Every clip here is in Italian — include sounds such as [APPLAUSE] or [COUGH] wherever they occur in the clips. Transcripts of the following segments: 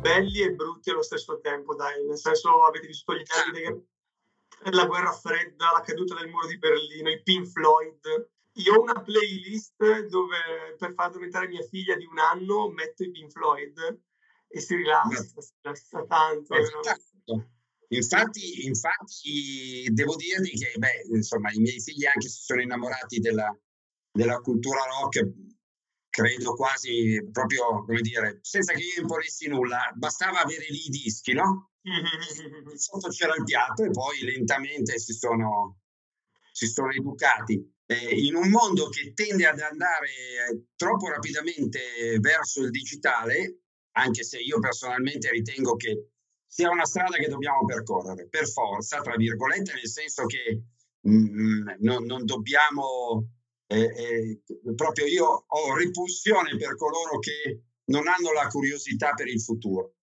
belli e brutti allo stesso tempo, dai, nel senso avete visto gli anni della guerra fredda, la caduta del muro di Berlino, i Pink Floyd. Io ho una playlist dove per far addormentare mia figlia di un anno metto i Pink Floyd e si rilassa, si rilassa tanto. Infatti, infatti, devo dirti che beh, insomma, i miei figli anche si sono innamorati della, della cultura rock credo quasi proprio, come dire, senza che io imponessi nulla, bastava avere lì i dischi, no? [LAUGHS] Sotto c'era il piatto e poi lentamente si sono, si sono educati. Eh, in un mondo che tende ad andare troppo rapidamente verso il digitale, anche se io personalmente ritengo che sia una strada che dobbiamo percorrere, per forza, tra virgolette, nel senso che mh, mm, non, non dobbiamo eh, proprio io ho repulsione per coloro che non hanno la curiosità per il futuro.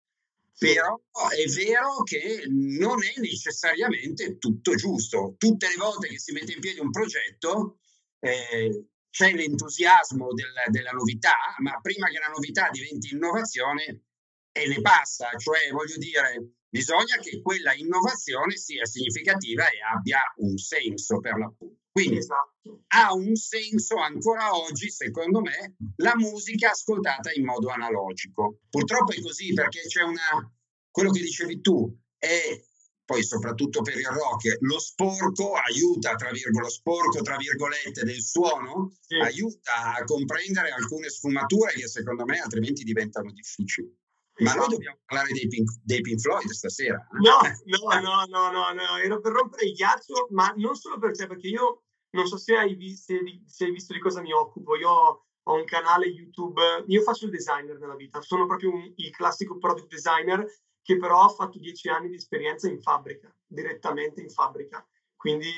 Però è vero che non è necessariamente tutto giusto. Tutte le volte che si mette in piedi un progetto eh, c'è l'entusiasmo del, della novità, ma prima che la novità diventi innovazione e ne passa, cioè voglio dire, bisogna che quella innovazione sia significativa e abbia un senso per l'appunto. Quindi esatto. ha un senso ancora oggi, secondo me, la musica ascoltata in modo analogico. Purtroppo è così perché c'è una, quello che dicevi tu, è poi soprattutto per il rock, lo sporco aiuta, tra virgolette, lo sporco, tra virgolette, del suono, sì. aiuta a comprendere alcune sfumature che secondo me altrimenti diventano difficili. Ma noi dobbiamo parlare dei Pink, dei Pink Floyd stasera. Eh? No, no, no, no, no, no, era per rompere il ghiaccio, ma non solo per te, perché io non so se hai, visto, se hai visto di cosa mi occupo. Io ho un canale YouTube, io faccio il designer nella vita, sono proprio un, il classico product designer che però ha fatto dieci anni di esperienza in fabbrica, direttamente in fabbrica. Quindi,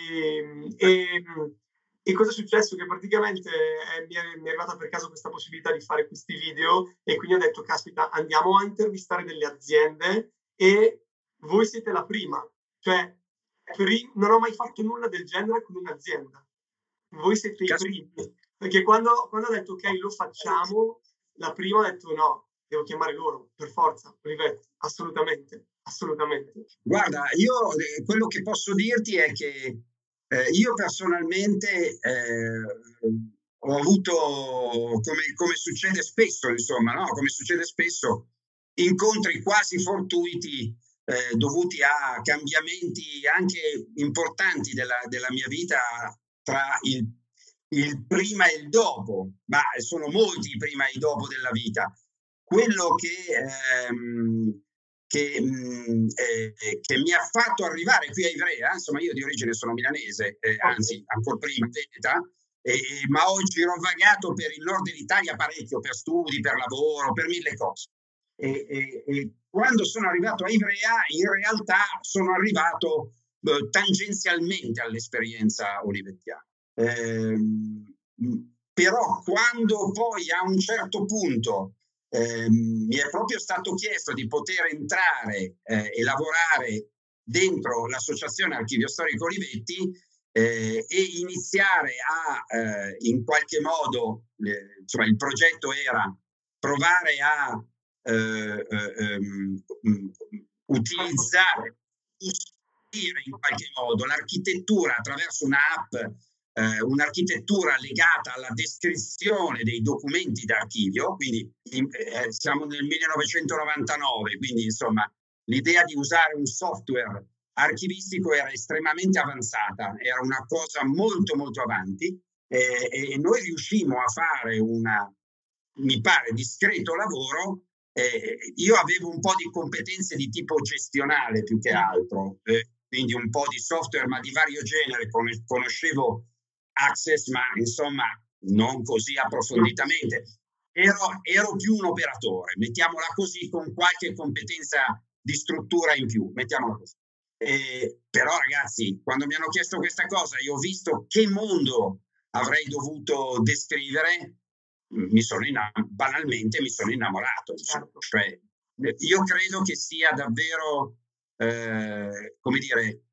e, e cosa è successo? Che praticamente eh, mi, è, mi, è, arrivata per caso questa possibilità di fare questi video e quindi ho detto, caspita, andiamo a intervistare delle aziende e voi siete la prima. Cioè, non ho mai fatto nulla del genere con un'azienda. Voi siete i primi. Perché quando, quando ho detto ok, lo facciamo, la prima ho detto no, devo chiamare loro, per forza, Olivetti, assolutamente, assolutamente. Guarda, io eh, quello che posso dirti è che eh, io personalmente eh, ho avuto, come, come, succede spesso, insomma, no? come succede spesso, incontri quasi fortuiti eh, dovuti a cambiamenti anche importanti della, della mia vita tra il, il, prima e il dopo, ma sono molti i prima e i dopo della vita. Quello che, ehm, che, mh, mm, eh, che, mi ha fatto arrivare qui a Ivrea, insomma io di origine sono milanese, eh, anzi ancora prima veneta, ma ho girovagato per il nord dell'Italia parecchio, per studi, per lavoro, per mille cose. E, e, e, quando sono arrivato a Ivrea, in realtà sono arrivato eh, tangenzialmente all'esperienza olivettiana. Eh, però quando poi a un certo punto eh, mi è proprio stato chiesto di poter entrare eh, e lavorare dentro l'associazione Archivio Storico Olivetti eh, e iniziare a eh, in qualche modo, insomma il progetto era provare a eh, ehm, utilizzare, in qualche modo l'architettura attraverso un'app, eh, un'architettura legata alla descrizione dei documenti d'archivio, quindi in, eh, siamo nel 1999, quindi insomma l'idea di usare un software archivistico era estremamente avanzata, era una cosa molto molto avanti eh, e noi riuscimmo a fare una, mi pare, discreto lavoro eh, io avevo un po' di competenze di tipo gestionale più che altro, eh, quindi un po' di software ma di vario genere, conoscevo Access ma insomma non così approfonditamente. Ero, ero più un operatore, mettiamola così, con qualche competenza di struttura in più, mettiamola così. Eh, però ragazzi, quando mi hanno chiesto questa cosa, io ho visto che mondo avrei dovuto descrivere mi sono innam- banalmente mi sono innamorato. Certo. Cioè, io credo che sia davvero, eh, come dire,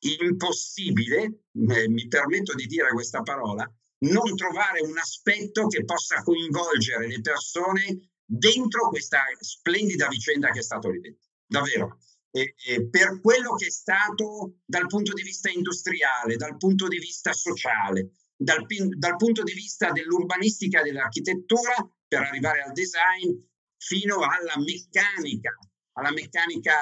impossibile, eh, mi permetto di dire questa parola, non trovare un aspetto che possa coinvolgere le persone dentro questa splendida vicenda che è stato Olivetti. Davvero. E, e per quello che è stato dal punto di vista industriale, dal punto di vista sociale, dal, dal punto di vista dell'urbanistica e dell'architettura, per arrivare al design, fino alla meccanica, alla meccanica,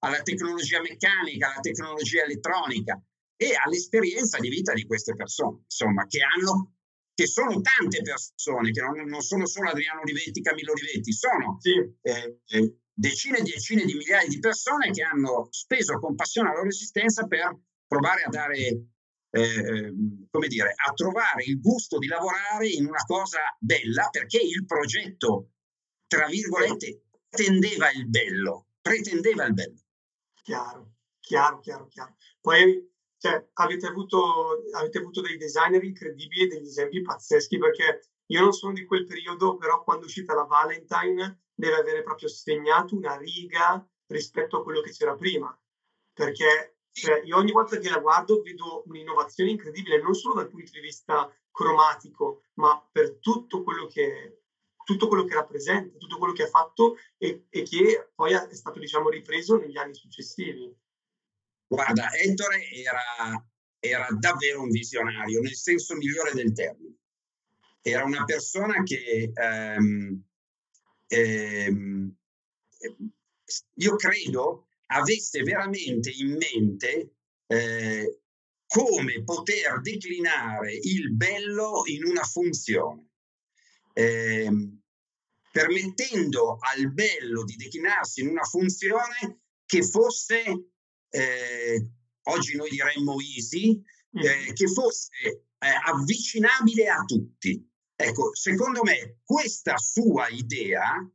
alla tecnologia meccanica, alla tecnologia elettronica e all'esperienza di vita di queste persone, insomma, che hanno che sono tante persone, che non, non sono solo Adriano Olivetti, Camillo Olivetti, sono sì. eh, eh, decine e decine di migliaia di persone che hanno speso con passione la loro esistenza per provare a dare, eh, come dire, a trovare il gusto di lavorare in una cosa bella, perché il progetto, tra virgolette, tendeva il bello, pretendeva il bello. Chiaro, chiaro, chiaro, chiaro. Poi cioè, avete, avuto, avete avuto dei designer incredibili e degli esempi pazzeschi perché io non sono di quel periodo, però quando è uscita la Valentine deve avere proprio segnato una riga rispetto a quello che c'era prima. Perché cioè, io ogni volta che la guardo vedo un'innovazione incredibile, non solo dal punto di vista cromatico, ma per tutto quello che, tutto quello che rappresenta, tutto quello che ha fatto e, e che poi è stato diciamo, ripreso negli anni successivi. Guarda, Ettore era, era davvero un visionario, nel senso migliore del termine. Era una persona che ehm, ehm, io credo avesse veramente in mente eh, come poter declinare il bello in una funzione, eh, permettendo al bello di declinarsi in una funzione che fosse eh, oggi noi diremmo easy, eh, che fosse eh, avvicinabile a tutti. Ecco, secondo me questa sua idea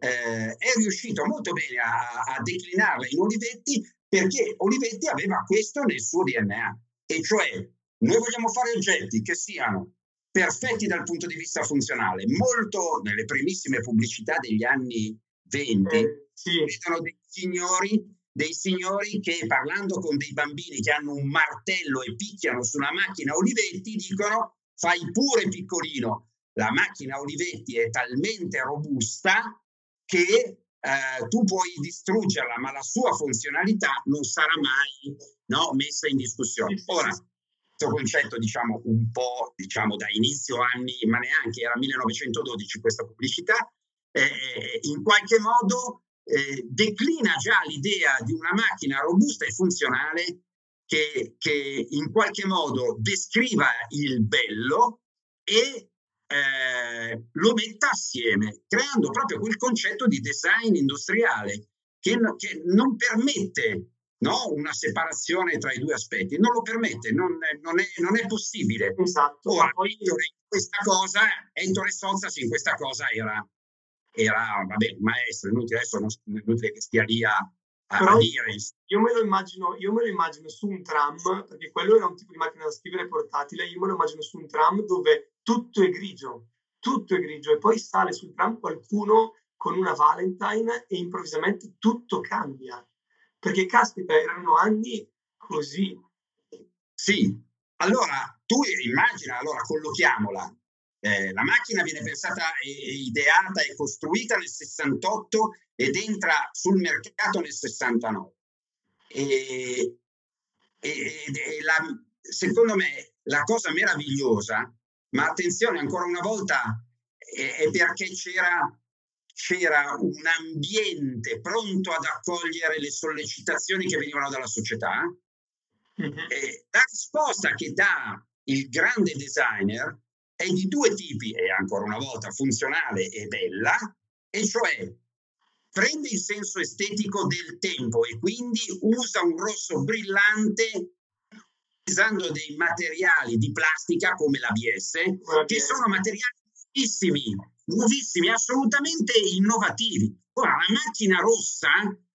eh, è riuscito molto bene a, a declinarla in Olivetti perché Olivetti aveva questo nel suo DNA, e cioè noi vogliamo fare oggetti che siano perfetti dal punto di vista funzionale. Molto nelle primissime pubblicità degli anni 20 eh, sì. vedono dei signori dei signori che parlando con dei bambini che hanno un martello e picchiano su una macchina Olivetti dicono fai pure piccolino. La macchina Olivetti è talmente robusta che eh, tu puoi distruggerla, ma la sua funzionalità non sarà mai no, messa in discussione. Ora, questo concetto, diciamo, un po' diciamo, da inizio anni, ma neanche era 1912 questa pubblicità, eh, in qualche modo eh, declina già l'idea di una macchina robusta e funzionale che, che in qualche modo descriva il bello e eh, lo metta assieme, creando proprio quel concetto di design industriale che, che non permette no, una separazione tra i due aspetti, non lo permette, non, non, è, non è, possibile. Esatto. Ora, poi in questa cosa, Ettore Sozzas in questa cosa era era vabbè, maestro, inutile, adesso non, inutile che stia lì a, a dire. Io me, lo immagino, io me lo immagino su un tram, perché quello era un tipo di macchina da scrivere portatile, io me lo immagino su un tram dove tutto è grigio, tutto è grigio, e poi sale sul tram qualcuno con una Valentine e improvvisamente tutto cambia. Perché caspita, erano anni così. Sì, allora tu immagina, allora collochiamola, eh, la macchina viene pensata, e, ideata e costruita nel 68 ed entra sul mercato nel 69. E, e, e la, secondo me la cosa meravigliosa, ma attenzione ancora una volta, è, è perché c'era, c'era un ambiente pronto ad accogliere le sollecitazioni che venivano dalla società. Mm-hmm. la risposta che dà il grande designer è di due tipi, e ancora una volta funzionale e bella, e cioè prende il senso estetico del tempo e quindi usa un rosso brillante utilizzando dei materiali di plastica come l'ABS, che sono materiali nuovissimi, nuovissimi, assolutamente innovativi. Ora, la macchina rossa,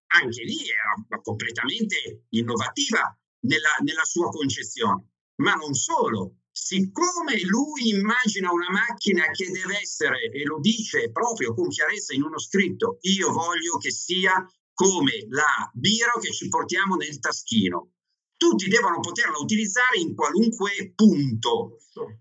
anche lì era completamente innovativa nella, nella sua concezione, ma non solo, siccome lui immagina una macchina che deve essere, e lo dice proprio con chiarezza in uno scritto, io voglio che sia come la biro che ci portiamo nel taschino. Tutti devono poterla utilizzare in qualunque punto,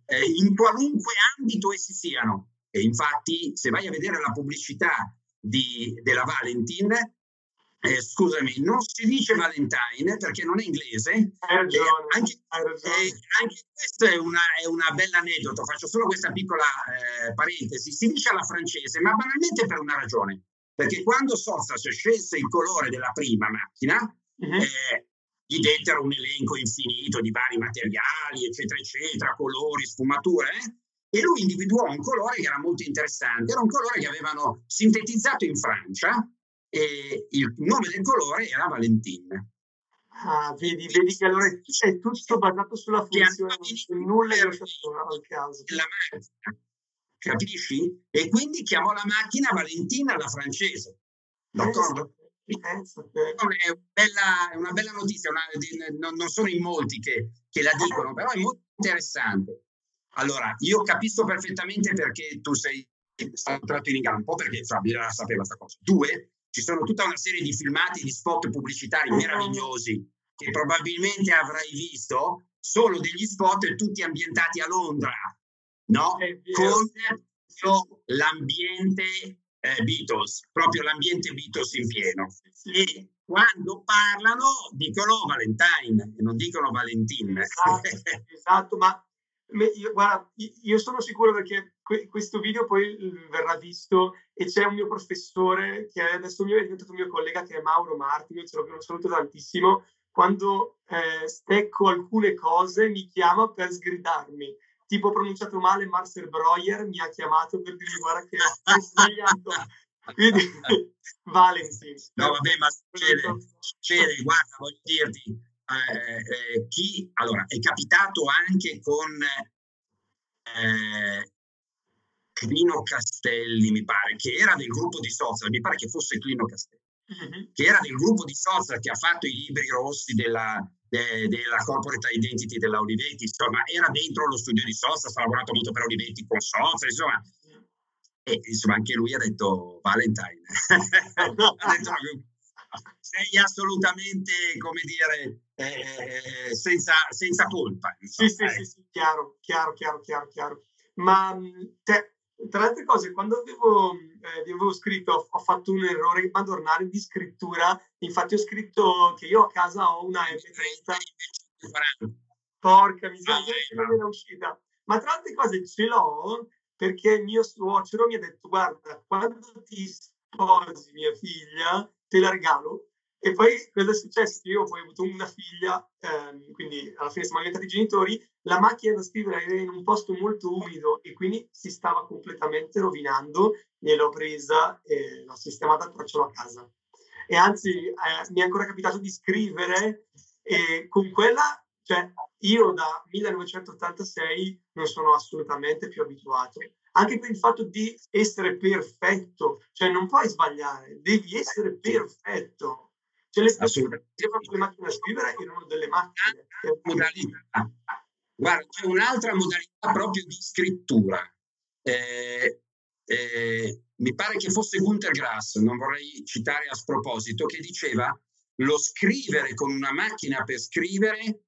eh, in qualunque ambito essi siano. E infatti, se vai a vedere la pubblicità di, della Valentin, eh, scusami, non si dice Valentine perché non è inglese. Ragione, eh, anche, eh, anche questo è una, è una bella aneddoto. Faccio solo questa piccola eh, parentesi. Si dice alla francese, ma banalmente per una ragione. Perché quando Sozzas scelse il colore della prima macchina, Mhm. Gli dettero un elenco infinito di vari materiali, eccetera, eccetera, colori, sfumature, eh, e lui individuò un colore che era molto interessante. Era un colore che avevano sintetizzato in Francia e il nome del colore era Valentin. Ah, vedi, vedi che allora è tutto basato sulla funzione, nulla lasciato al caso. della macchina, capisci? E quindi chiamò la macchina Valentina alla francese. D'accordo? Pensa te. È una bella, una bella notizia, una- non, non sono in molti che, che la dicono, però è molto interessante. Allora, io capisco perfettamente perché tu sei stato tratto in inganno, un po' perché Fabio sapeva questa cosa. Due, ci sono tutta una serie di filmati, di spot pubblicitari meravigliosi che probabilmente avrai visto, solo degli spot tutti ambientati a Londra, no? Con l'ambiente eh, Beatles, proprio l'ambiente Beatles in pieno. E quando parlano dicono Valentine e non dicono Valentin. Esatto, esatto, ma io, guarda, io sono sicuro perché que- questo video poi mm, verrà visto e c'è un mio professore che adesso mio è diventato mio collega che è Mauro Martini, io ce lo saluto tantissimo, quando eh, stecco alcune cose mi chiama per sgridarmi. Tipo ho pronunciato male Marcel Breuer, mi ha chiamato per dirmi guarda che hai sbagliato. [LAUGHS] Quindi [LAUGHS] Valentin. No, vabbè, ma succede, succede, guarda, voglio dirti, eh, eh, chi, allora, è capitato anche con eh, Clino Castelli, mi pare, che era del gruppo di social, mi pare che fosse Clino Castelli, Mhm. che era del gruppo di social che ha fatto i libri rossi della, de- della corporate identity della Olivetti, insomma, era dentro lo studio di Sosa, ha lavorato molto per Olivetti con Sosa, insomma, e insomma anche lui ha detto Valentine. [LAUGHS] ha detto sei assolutamente, come dire, eh, senza, senza colpa. Sì, insomma, sì, eh. sì, sì, chiaro, chiaro, chiaro, chiaro, chiaro. Ma mh, te, tra le altre cose, quando avevo, eh, vi avevo scritto, ho, ho fatto un errore madornale di scrittura. Infatti, ho scritto che io a casa ho una M30. Porca miseria, Ah, non era uscita. Ma tra le altre cose ce l'ho perché mio suocero mi ha detto: Guarda, quando ti sposi mia figlia, te la regalo. E poi cosa è successo? Io poi ho avuto una figlia, ehm, quindi alla fine siamo diventati genitori. La macchina da scrivere era in un posto molto umido e quindi si stava completamente rovinando. Gliel'ho presa e l'ho sistemata e l'ho a casa. E anzi, eh, mi è ancora capitato di scrivere e con quella, cioè io da 1986 non sono assolutamente più abituato. Anche per il fatto di essere perfetto, cioè non puoi sbagliare, devi essere perfetto. Le persone che Assolutamente. avevano le macchine da scrivere erano delle macchine. modalità. Guarda, c'è un'altra modalità proprio di scrittura. Eh, eh, mi pare che fosse Gunter Grass, non vorrei citare a sproposito, che diceva lo scrivere con una macchina per scrivere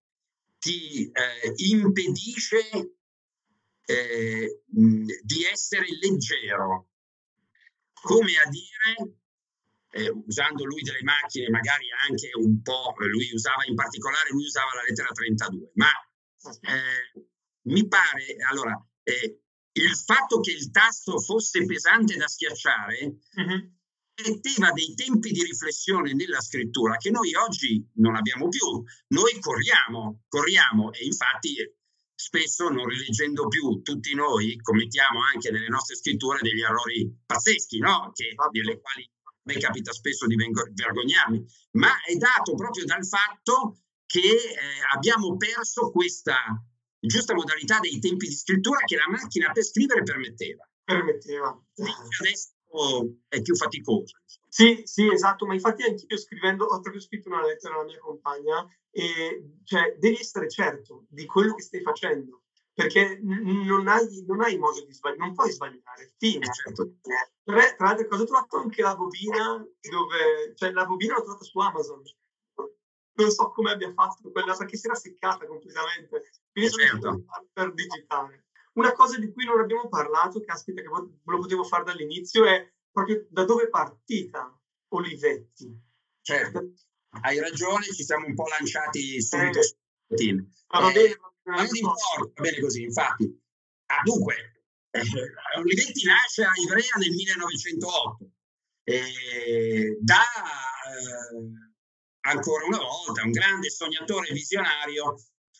ti eh, impedisce eh, di essere leggero. Come a dire, eh, usando lui delle macchine magari anche un po', lui usava in particolare, lui usava la lettera 32, ma eh, mi pare, allora, eh, il fatto che il tasto fosse pesante da schiacciare Mhm. metteva dei tempi di riflessione nella scrittura che noi oggi non abbiamo più. Noi corriamo, corriamo e infatti eh, spesso non rileggendo più tutti noi commettiamo anche nelle nostre scritture degli errori pazzeschi, no? Che, delle quali me capita spesso di vergognarmi, ma è dato proprio dal fatto che eh, abbiamo perso questa giusta modalità dei tempi di scrittura che la macchina per scrivere permetteva. Permetteva. Adesso è più faticoso. Sì, sì, esatto, ma infatti anch'io scrivendo, ho proprio scritto una lettera alla mia compagna e cioè devi essere certo di quello che stai facendo, perché non hai, non hai modo di sbagliare, non puoi sbagliare, fine. Eh, certo. Tra, tra l'altro cose ho trovato anche la bobina dove, cioè la bobina l'ho trovata su Amazon. Non so come abbia fatto quella, perché si era seccata completamente. Quindi sono Certo. fare per digitale. una cosa di cui non abbiamo parlato, caspita, che lo potevo fare dall'inizio, è proprio da dove è partita Olivetti. Certo, hai ragione, ci siamo un po' lanciati subito eh. ah, va bene, ma non importa, bene così, infatti. Ah, dunque, eh, Olivetti nasce a Ivrea nel 1908 eh, da eh, ancora una volta un grande sognatore visionario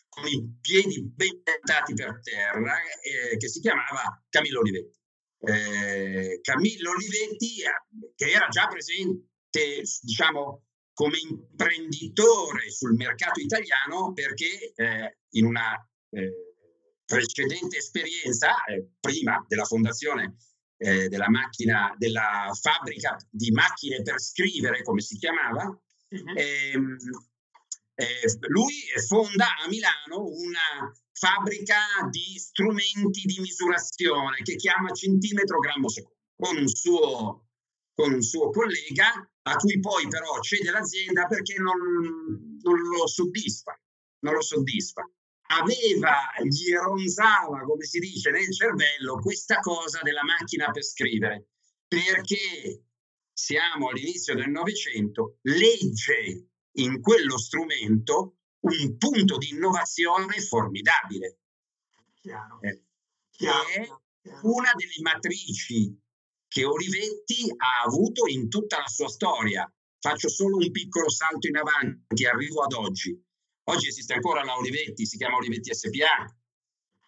con i piedi ben piantati per terra eh, che si chiamava Camillo Olivetti. Eh, Camillo Olivetti eh, che era già presente diciamo come imprenditore sul mercato italiano perché eh, in una precedente esperienza prima della fondazione eh, della macchina, della fabbrica di macchine per scrivere, come si chiamava, uh-huh. ehm, eh, lui fonda a Milano una fabbrica di strumenti di misurazione che chiama centimetro grammo secondo, con un suo, con un suo collega a cui poi però cede l'azienda perché non, non lo soddisfa, non lo soddisfa aveva, gli ronzava, come si dice, nel cervello questa cosa della macchina per scrivere, perché siamo all'inizio del Novecento, legge in quello strumento un punto di innovazione formidabile. Chiaro. Eh, chiaro, è chiaro. una delle matrici che Olivetti ha avuto in tutta la sua storia. Faccio solo un piccolo salto in avanti, arrivo ad oggi. Oggi esiste ancora la Olivetti, si chiama Olivetti SPA.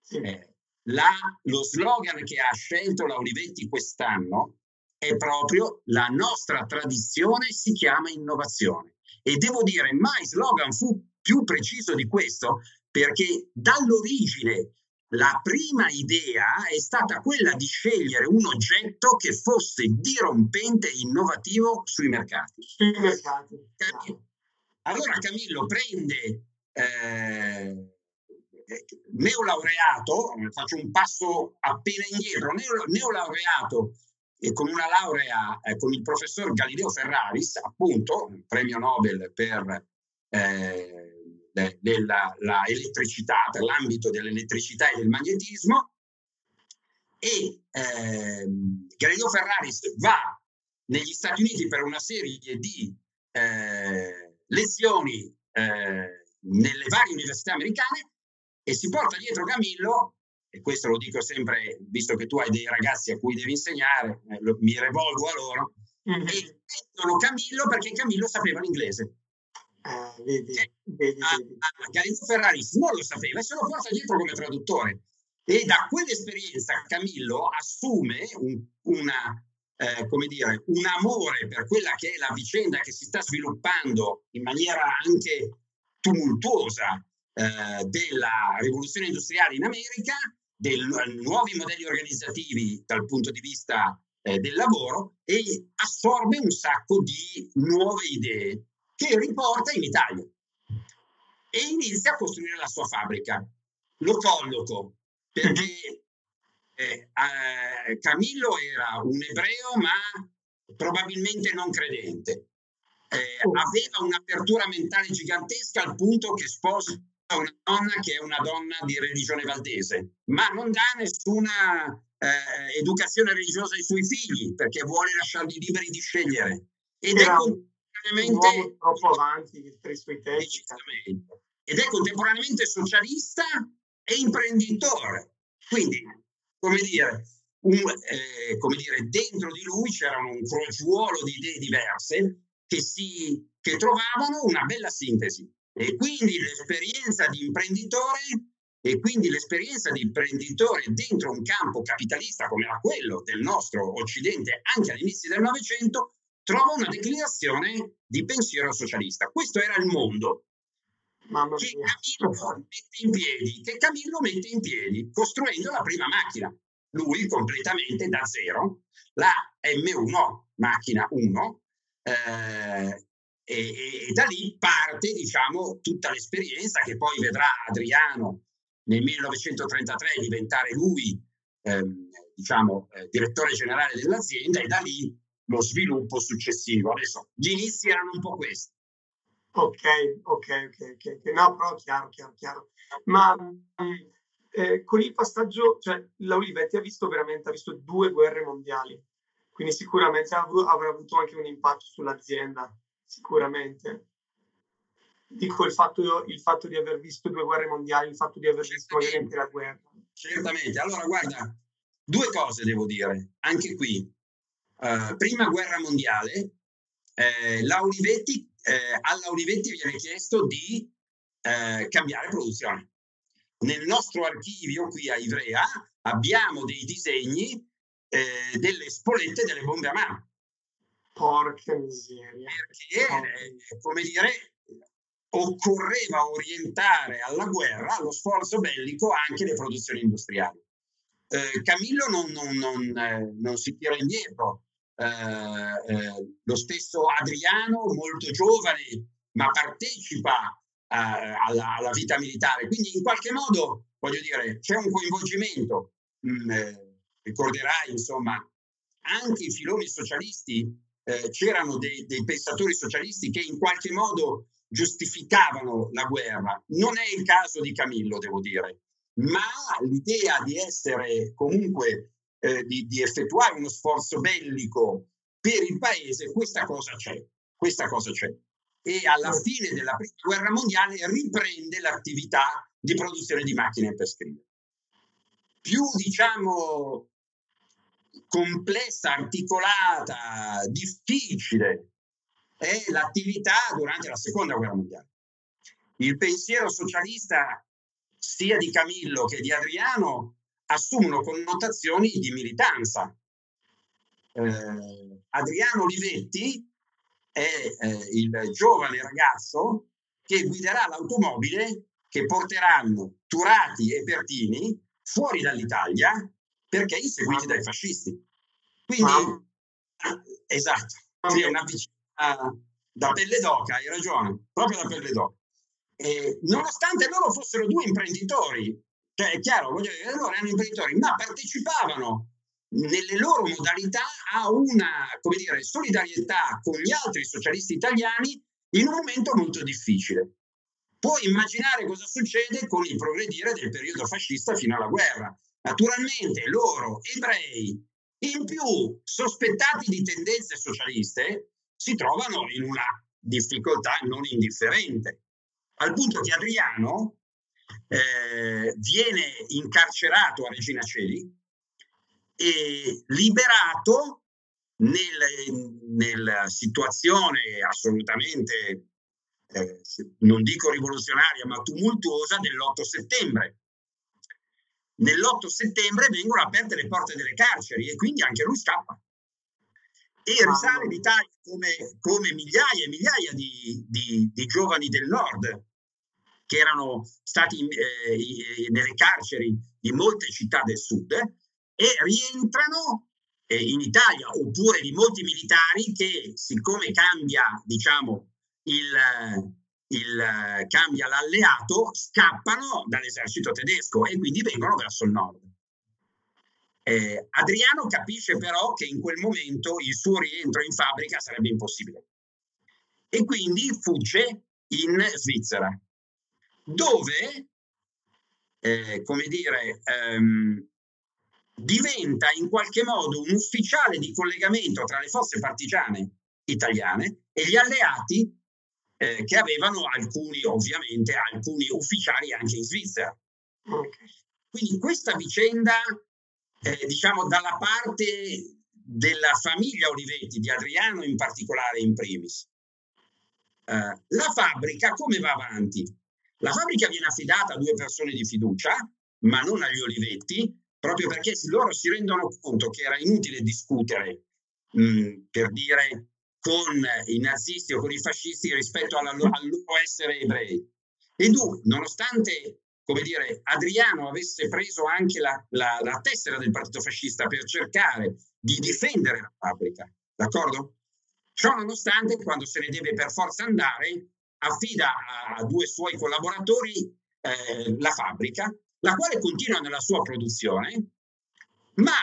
Sì. Eh, la, lo slogan che ha scelto la Olivetti quest'anno è proprio la nostra tradizione si chiama innovazione. E devo dire, mai slogan fu più preciso di questo, perché dall'origine la prima idea è stata quella di scegliere un oggetto che fosse dirompente e innovativo sui mercati. Sui mercati. Allora Camillo prende eh, neolaureato, faccio un passo appena indietro, neolaureato e con una laurea eh, con il professor Galileo Ferraris, appunto, premio Nobel per eh, della, la elettricità, per l'ambito dell'elettricità e del magnetismo, e eh, Galileo Ferraris va negli Stati Uniti per una serie di eh, lezioni eh, nelle varie università americane e si porta dietro Camillo, e questo lo dico sempre, visto che tu hai dei ragazzi a cui devi insegnare, eh, lo, mi rivolgo a loro, mm-hmm. e mettono Camillo perché Camillo sapeva l'inglese. Ah, vedi, cioè, vedi, a, vedi. a Galileo Ferraris non lo sapeva e se lo porta dietro come traduttore. E da quell'esperienza Camillo assume un, una, eh, come dire, un amore per quella che è la vicenda che si sta sviluppando in maniera anche tumultuosa eh, della rivoluzione industriale in America, dei nuovi modelli organizzativi dal punto di vista eh, del lavoro e assorbe un sacco di nuove idee che riporta in Italia e inizia a costruire la sua fabbrica. Lo colloco perché [LAUGHS] eh, eh, Camillo era un ebreo ma probabilmente non credente eh, oh. aveva un'apertura mentale gigantesca al punto che sposa una donna che è una donna di religione valdese, ma non dà nessuna eh, educazione religiosa ai suoi figli perché vuole lasciarli liberi di scegliere. Ed è contemporaneamente troppo avanti per i suoi tempi. Ed è contemporaneamente socialista e imprenditore. Quindi, come dire, un, eh, come dire, dentro di lui c'era un crogiuolo di idee diverse che, si, che trovavano una bella sintesi. E quindi l'esperienza di imprenditore e quindi l'esperienza di imprenditore dentro un campo capitalista come era quello del nostro Occidente anche all'inizio del Novecento trova una declinazione di pensiero socialista. Questo era il mondo che Camillo, mette in piedi, che Camillo mette in piedi costruendo la prima macchina. Lui completamente da zero, la M1, macchina 1, eh, e, e, da lì parte diciamo tutta l'esperienza che poi vedrà Adriano nel 1933 diventare lui ehm, diciamo eh, direttore generale dell'azienda e da lì lo sviluppo successivo. Adesso gli inizi erano un po' questi. Ok, ok, ok, ok. No, però chiaro, chiaro, chiaro. Ma mm, eh, con il passaggio, cioè la Olivetti ha visto veramente, ha visto due guerre mondiali, quindi sicuramente avrà, avrà avuto anche un impatto sull'azienda, sicuramente. Dico il fatto, il fatto, di aver visto due guerre mondiali, il fatto di aver visto magari anche la guerra. Certamente, allora guarda, due cose devo dire, anche qui. Uh, prima guerra mondiale, eh, la Olivetti, eh, alla Olivetti viene chiesto di eh, cambiare produzione. Nel nostro archivio qui a Ivrea abbiamo dei disegni eh, delle spolette delle bombe a mano. Porca miseria. Perché, eh, come dire, occorreva orientare alla guerra, allo sforzo bellico, anche le produzioni industriali. Eh, Camillo non, non, non, eh, non, si tira indietro. Eh, eh, lo stesso Adriano, molto giovane, ma partecipa alla, alla, vita militare. Quindi in qualche modo, voglio dire, c'è un coinvolgimento. Mm, eh, ricorderai, insomma, anche i filoni socialisti, eh, c'erano dei, dei, pensatori socialisti che in qualche modo giustificavano la guerra. Non è il caso di Camillo, devo dire, ma l'idea di essere comunque, eh, di, di effettuare uno sforzo bellico per il paese, questa cosa c'è. Questa cosa c'è e alla fine della prima guerra mondiale riprende l'attività di produzione di macchine per scrivere. Più, diciamo, complessa, articolata, difficile è l'attività durante la seconda guerra mondiale. Il pensiero socialista sia di Camillo che di Adriano assumono connotazioni di militanza. Eh, Adriano Olivetti è eh, il giovane ragazzo che guiderà l'automobile che porteranno Turati e Pertini fuori dall'Italia perché inseguiti dai fascisti. Quindi, ah, esatto, sì, è una vicina da pelle d'oca, hai ragione, proprio da pelle d'oca. E, nonostante loro fossero due imprenditori, cioè è chiaro, voglio dire, loro erano imprenditori, ma partecipavano nelle loro modalità a una come dire, solidarietà con gli altri socialisti italiani in un momento molto difficile. Puoi immaginare cosa succede con il progredire del periodo fascista fino alla guerra. Naturalmente loro, ebrei, in più sospettati di tendenze socialiste, si trovano in una difficoltà non indifferente, al punto che Adriano eh, viene incarcerato a Regina Celi e liberato nel, nella situazione assolutamente, eh, non dico rivoluzionaria, ma tumultuosa dell'8 settembre. Nell'8 settembre vengono aperte le porte delle carceri e quindi anche lui scappa. E risale l'Italia come, come migliaia e migliaia di, di, di, giovani del nord che erano stati eh, nelle carceri di molte città del sud e rientrano eh, in Italia, oppure di molti militari che, siccome cambia, diciamo, il, il, cambia l'alleato, scappano dall'esercito tedesco e quindi vengono verso il nord. Eh, Adriano capisce però che in quel momento il suo rientro in fabbrica sarebbe impossibile e quindi fugge in Svizzera, dove, eh, come dire, ehm, diventa in qualche modo un ufficiale di collegamento tra le forze partigiane italiane e gli alleati eh, che avevano alcuni, ovviamente, alcuni ufficiali anche in Svizzera. Quindi questa vicenda, eh, diciamo, dalla parte della famiglia Olivetti, di Adriano in particolare in primis. Eh, la fabbrica come va avanti? La fabbrica viene affidata a due persone di fiducia, ma non agli Olivetti, proprio perché loro si rendono conto che era inutile discutere, mh, per dire, con i nazisti o con i fascisti rispetto alla, al loro essere ebrei. E dunque, nonostante, come dire, Adriano avesse preso anche la, la, la tessera del partito fascista per cercare di difendere la fabbrica, d'accordo? Ciò nonostante, quando se ne deve per forza andare, affida a due suoi collaboratori eh, la fabbrica la quale continua nella sua produzione, ma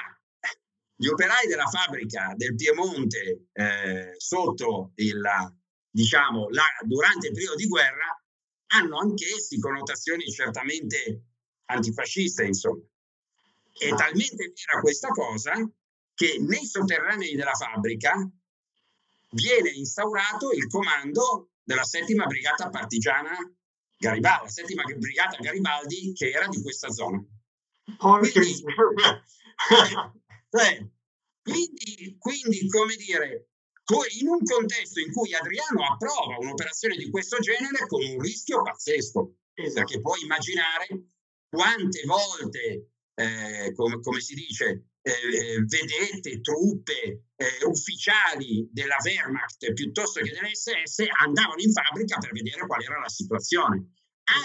gli operai della fabbrica del Piemonte eh, sotto il, diciamo, la, durante il periodo di guerra hanno anch'essi connotazioni certamente antifascista, insomma. È talmente vera questa cosa che nei sotterranei della fabbrica viene instaurato il comando della settima brigata partigiana Garibaldi, la settima brigata Garibaldi che era di questa zona. Quindi, cioè, [LAUGHS] quindi, quindi, come dire, in un contesto in cui Adriano approva un'operazione di questo genere con un rischio pazzesco, esatto. perché puoi immaginare quante volte, eh, come, come, si dice, eh, vedete, truppe, eh, ufficiali della Wehrmacht piuttosto che dell'SS andavano in fabbrica per vedere qual era la situazione,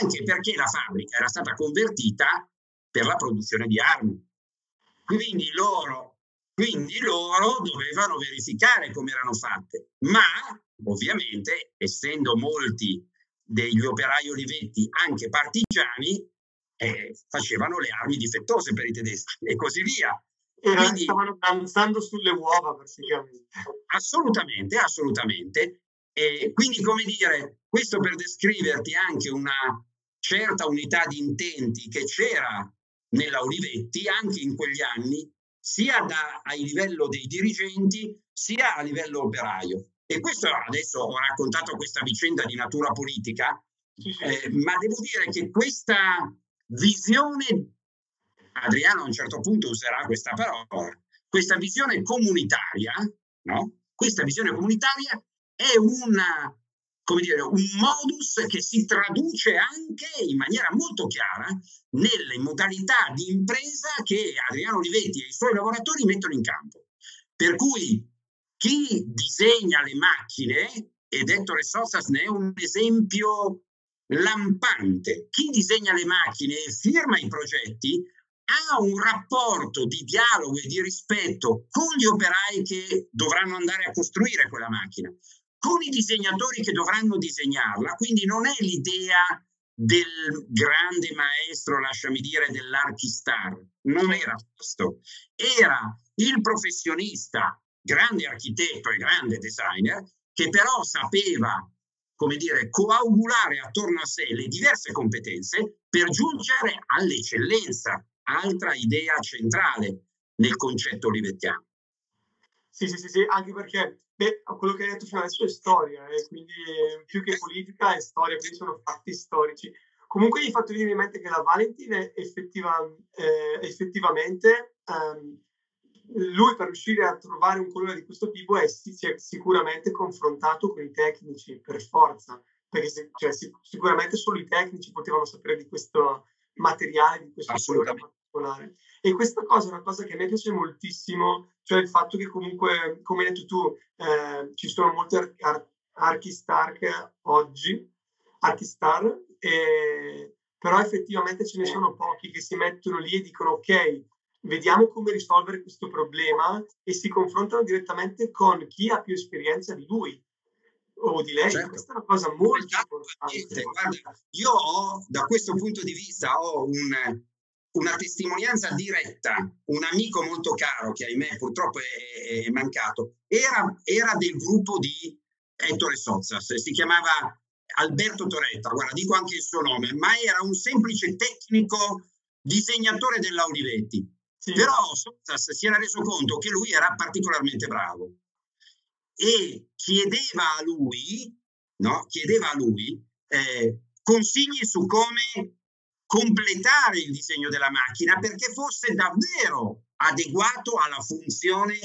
anche perché la fabbrica era stata convertita per la produzione di armi. Quindi loro, quindi loro dovevano verificare come erano fatte, ma ovviamente, essendo molti degli operai olivetti anche partigiani, eh, facevano le armi difettose per i tedeschi e così via. E Quindi, stavano danzando sulle uova praticamente. Assolutamente, assolutamente. E quindi, come dire, questo per descriverti anche una certa unità di intenti che c'era nella Olivetti anche in quegli anni, sia da, a livello dei dirigenti, sia a livello operaio. E questo adesso ho raccontato questa vicenda di natura politica, eh, ma devo dire che questa visione, Adriano a un certo punto userà questa parola, questa visione comunitaria, no? Questa visione comunitaria è una, dire, un modus che si traduce anche in maniera molto chiara nelle modalità di impresa che Adriano Olivetti e i suoi lavoratori mettono in campo. Per cui chi disegna le macchine, ed Ettore Sossas ne è un esempio lampante. Chi disegna le macchine e firma i progetti ha un rapporto di dialogo e di rispetto con gli operai che dovranno andare a costruire quella macchina, con i disegnatori che dovranno disegnarla. Quindi non è l'idea del grande maestro, lasciami dire, dell'archistar. Non era questo. Era il professionista, grande architetto e grande designer, che però sapeva come dire, coagulare attorno a sé le diverse competenze per giungere all'eccellenza, altra idea centrale nel concetto olivettiano. Sì, sì, sì, sì, anche perché beh, quello che hai detto fino adesso è storia, eh, quindi più che politica è storia, quindi sono fatti storici. Comunque mi hai fatto venire in mente che la Valentin effettiva, eh, effettivamente ehm, lui per riuscire a trovare un colore di questo tipo è, si, si è sicuramente confrontato con i tecnici per forza, perché se, cioè, sicuramente solo i tecnici potevano sapere di questo materiale, di questo colore particolare. E questa cosa è una cosa che a me piace moltissimo, cioè il fatto che comunque, come hai detto tu, eh, ci sono molti ar- ar- archistar oggi, archistar, eh, però effettivamente ce ne sono pochi che si mettono lì e dicono ok, vediamo come risolvere questo problema e si confrontano direttamente con chi ha più esperienza di lui o di lei. Certo. Questa è una cosa molto esatto. importante. Guarda, io ho, da questo punto di vista, ho un, una testimonianza diretta, un amico molto caro che ahimè purtroppo è, è mancato, era, era, del gruppo di Ettore Sozzas, si chiamava Alberto Toretta, guarda dico anche il suo nome, ma era un semplice tecnico disegnatore della Olivetti sì. Però Sotas si era reso conto che lui era particolarmente bravo e chiedeva a lui, no? chiedeva a lui eh, consigli su come completare il disegno della macchina perché fosse davvero adeguato alla funzione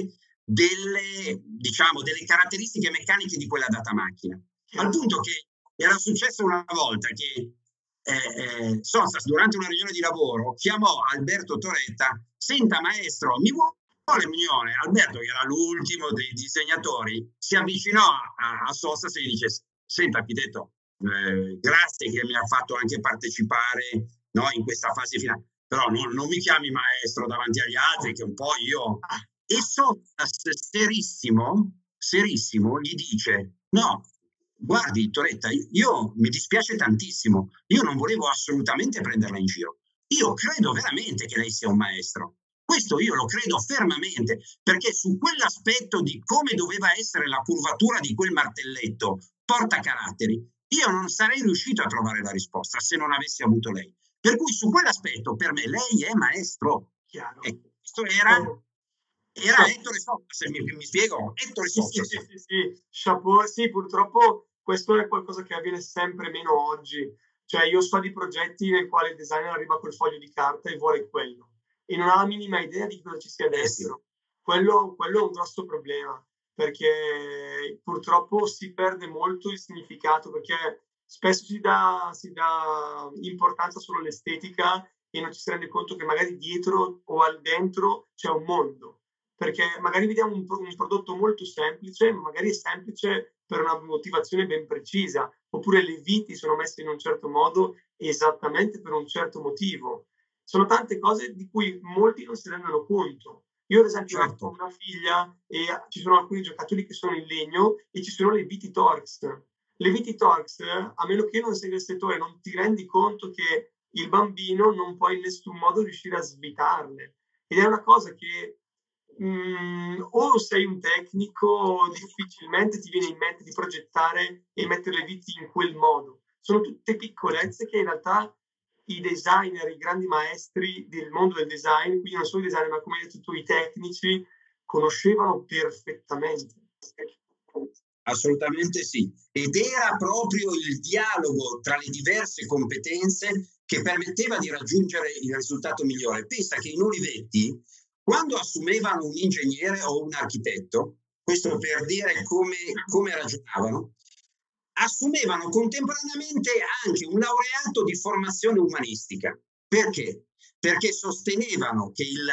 delle, diciamo, delle caratteristiche meccaniche di quella data macchina. Al punto che era successo una volta che eh, eh, Sozzas durante una riunione di lavoro chiamò Alberto Toretta, senta maestro, mi vuole Mignone? Alberto, che era l'ultimo dei disegnatori, si avvicinò a, a Sozzas e gli dice, senta architetto, eh, grazie che mi ha fatto anche partecipare no, in questa fase finale, però non, non, mi chiami maestro davanti agli altri, che un po' io... E Sozzas, serissimo, serissimo, gli dice, no, guardi Toretta, io mi dispiace tantissimo, io non volevo assolutamente prenderla in giro. Io credo veramente che lei sia un maestro. Questo io lo credo fermamente, perché su quell'aspetto di come doveva essere la curvatura di quel martelletto porta caratteri, io non sarei riuscito a trovare la risposta se non avessi avuto lei. Per cui su quell'aspetto per me lei è maestro. Chiaro. E questo era, era Ettore Sotta, se mi, mi spiego, Ettore Sotta. Sì, sì, sì, sì, Chapeau, sì, purtroppo questo è qualcosa che avviene sempre meno oggi. Cioè io so di progetti nel quale il designer arriva col foglio di carta e vuole quello e non ha la minima idea di cosa ci sia dentro. Quello, quello è un grosso problema perché purtroppo si perde molto il significato perché spesso si dà, si dà importanza solo all'estetica e non ci si rende conto che magari dietro o al dentro c'è un mondo perché magari vediamo un, un, prodotto molto semplice, magari è semplice per una motivazione ben precisa, oppure le viti sono messe in un certo modo esattamente per un certo motivo. Sono tante cose di cui molti non si rendono conto. Io, ad esempio, certo. ho una figlia e ci sono alcuni giocattoli che sono in legno e ci sono le viti Torx. Le viti Torx, a meno che non sei nel settore, non ti rendi conto che il bambino non può in nessun modo riuscire a svitarle. Ed è una cosa che mh, mm, o sei un tecnico, difficilmente ti viene in mente di progettare e mettere le viti in quel modo. Sono tutte piccolezze che in realtà i designer, i grandi maestri del mondo del design, quindi non solo i designer, ma come hai detto tu, i tecnici, conoscevano perfettamente. Assolutamente sì. Ed era proprio il dialogo tra le diverse competenze che permetteva di raggiungere il risultato migliore. Pensa che in Olivetti, quando assumevano un ingegnere o un architetto, questo per dire come, come ragionavano, assumevano contemporaneamente anche un laureato di formazione umanistica. Perché? Perché sostenevano che il,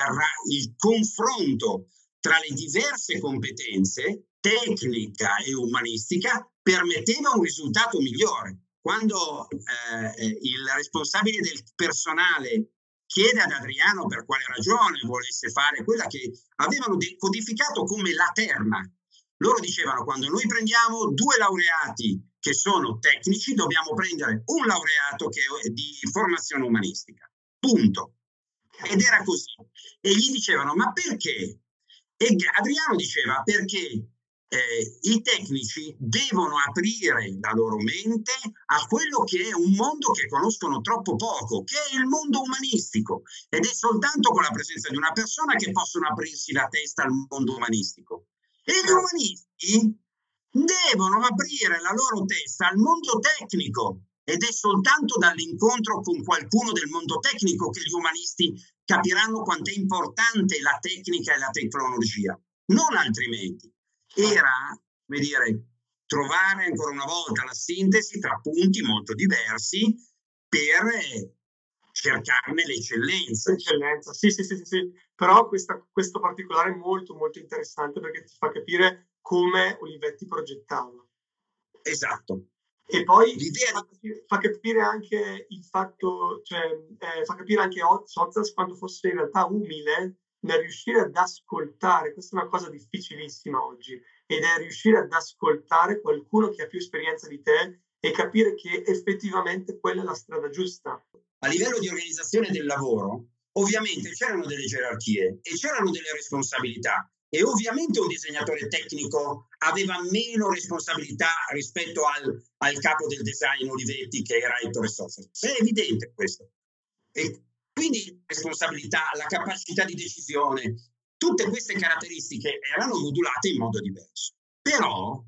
il confronto tra le diverse competenze, tecnica e umanistica, permetteva un risultato migliore. Quando eh, il responsabile del personale chiede ad Adriano per quale ragione volesse fare quella che avevano codificato come la terna, loro dicevano quando noi prendiamo due laureati che sono tecnici, dobbiamo prendere un laureato che è di formazione umanistica. Punto. Ed era così. E gli dicevano, ma perché? E Adriano diceva, perché eh, i tecnici devono aprire la loro mente a quello che è un mondo che conoscono troppo poco, che è il mondo umanistico. Ed è soltanto con la presenza di una persona che possono aprirsi la testa al mondo umanistico. E gli umanisti devono aprire la loro testa al mondo tecnico ed è soltanto dall'incontro con qualcuno del mondo tecnico che gli umanisti capiranno quanto è importante la tecnica e la tecnologia, non altrimenti. Era, come dire, trovare ancora una volta la sintesi tra punti molto diversi per cercarne l'eccellenza. L'eccellenza, sì, sì, sì, sì, sì. Però questa, questo particolare è molto, molto interessante perché ti fa capire come Olivetti progettava. Esatto. E poi fa, capire, fa capire anche il fatto, cioè eh, fa capire anche Sozas quando fosse in realtà umile nel riuscire ad ascoltare, questa è una cosa difficilissima oggi, ed è riuscire ad ascoltare qualcuno che ha più esperienza di te e capire che effettivamente quella è la strada giusta. A livello di organizzazione del lavoro, ovviamente c'erano delle gerarchie e c'erano delle responsabilità e ovviamente un disegnatore tecnico aveva meno responsabilità rispetto al, al capo del design Olivetti che era Ettore Soffer. È evidente questo. E quindi responsabilità, la capacità di decisione, tutte queste caratteristiche erano modulate in modo diverso. Però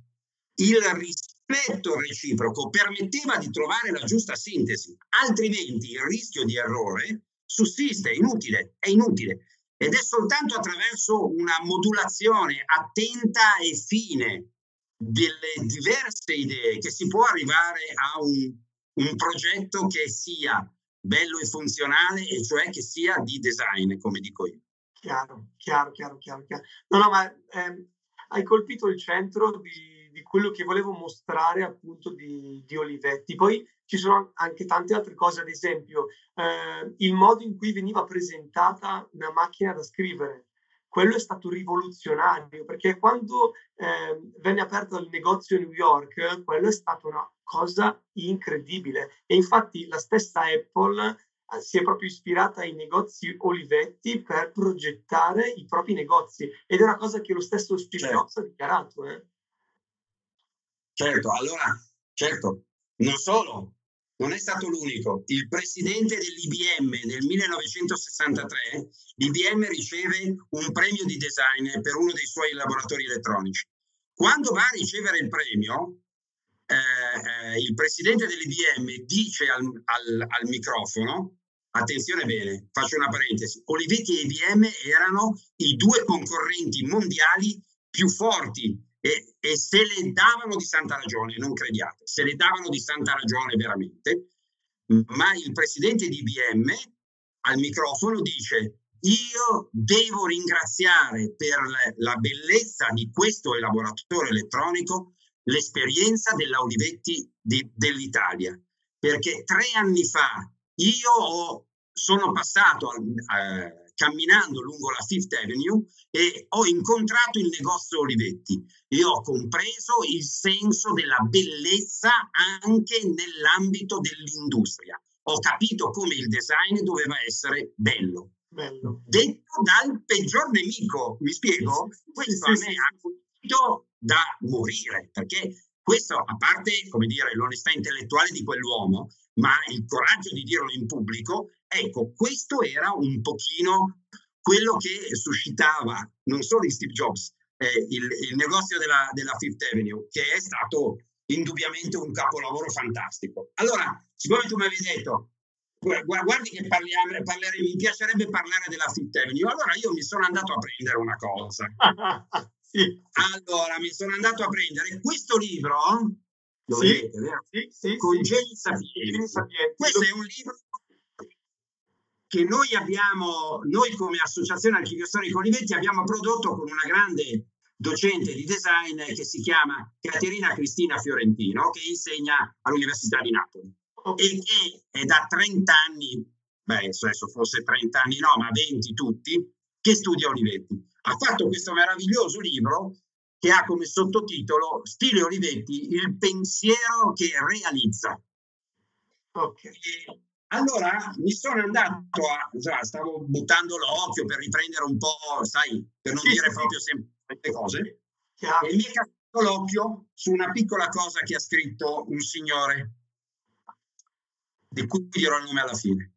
il rispetto reciproco permetteva di trovare la giusta sintesi, altrimenti il rischio di errore sussiste, è inutile, è inutile ed è soltanto attraverso una modulazione attenta e fine delle diverse idee che si può arrivare a un, un progetto che sia bello e funzionale e cioè che sia di design, come dico io. Chiaro, chiaro, chiaro, chiaro. chiaro. No, no, ma eh, hai colpito il centro di, di, quello che volevo mostrare appunto di, di Olivetti. Poi ci sono anche tante altre cose, ad esempio eh, il modo in cui veniva presentata una macchina da scrivere. Quello è stato rivoluzionario perché quando eh, venne aperto il negozio a New York, quello è stata una cosa incredibile. E infatti la stessa Apple eh, si è proprio ispirata ai negozi Olivetti per progettare i propri negozi ed è una cosa che lo stesso Steve certo. Jobs ha dichiarato. Eh. Certo, allora, certo, non solo, non è stato l'unico. Il presidente dell'IBM nel 1963, l'IBM riceve un premio di design per uno dei suoi laboratori elettronici. Quando va a ricevere il premio, eh, eh, il presidente dell'IBM dice al, al, al microfono, attenzione bene, faccio una parentesi, Olivetti e IBM erano i due concorrenti mondiali più forti e, e, se le davano di santa ragione, non crediate, se le davano di santa ragione veramente, ma il presidente di IBM al microfono dice io devo ringraziare per la bellezza di questo elaboratore elettronico l'esperienza della Olivetti di, dell'Italia, perché tre anni fa io ho, sono passato eh, camminando lungo la Fifth Avenue e ho incontrato il negozio Olivetti e ho compreso il senso della bellezza anche nell'ambito dell'industria. Ho capito come il design doveva essere bello. bello. Detto dal peggior nemico, mi spiego? Questo a me ha colpito da morire, perché questo, a parte, come dire, l'onestà intellettuale di quell'uomo, ma il coraggio di dirlo in pubblico, ecco, questo era un pochino quello che suscitava non solo in Steve Jobs, eh, il, il, negozio della, della Fifth Avenue, che è stato indubbiamente un capolavoro fantastico. Allora, siccome tu mi avevi detto, guardi che parliamo, parlerei, mi piacerebbe parlare della Fifth Avenue, allora io mi sono andato a prendere una cosa. [LAUGHS] sì. Allora, mi sono andato a prendere questo libro, lo sì, vedete, vero? Sì, sì, Congegni Sapienti. Questo è un libro che noi abbiamo, noi come Associazione Archivio Storico Olivetti abbiamo prodotto con una grande docente di design che si chiama Caterina Cristina Fiorentino, che insegna all'Università di Napoli e che è da 30 anni, beh adesso forse 30 anni no, ma 20 tutti, che studia Olivetti. Ha fatto questo meraviglioso libro che ha come sottotitolo Stile Olivetti, il pensiero che realizza. Okay. Allora mi sono andato a, cioè, stavo buttando l'occhio per riprendere un po', sai, per non sì, dire sì. proprio sempre le cose, Chiaro. e mi è capitato l'occhio su una piccola cosa che ha scritto un signore, di cui dirò il nome alla fine.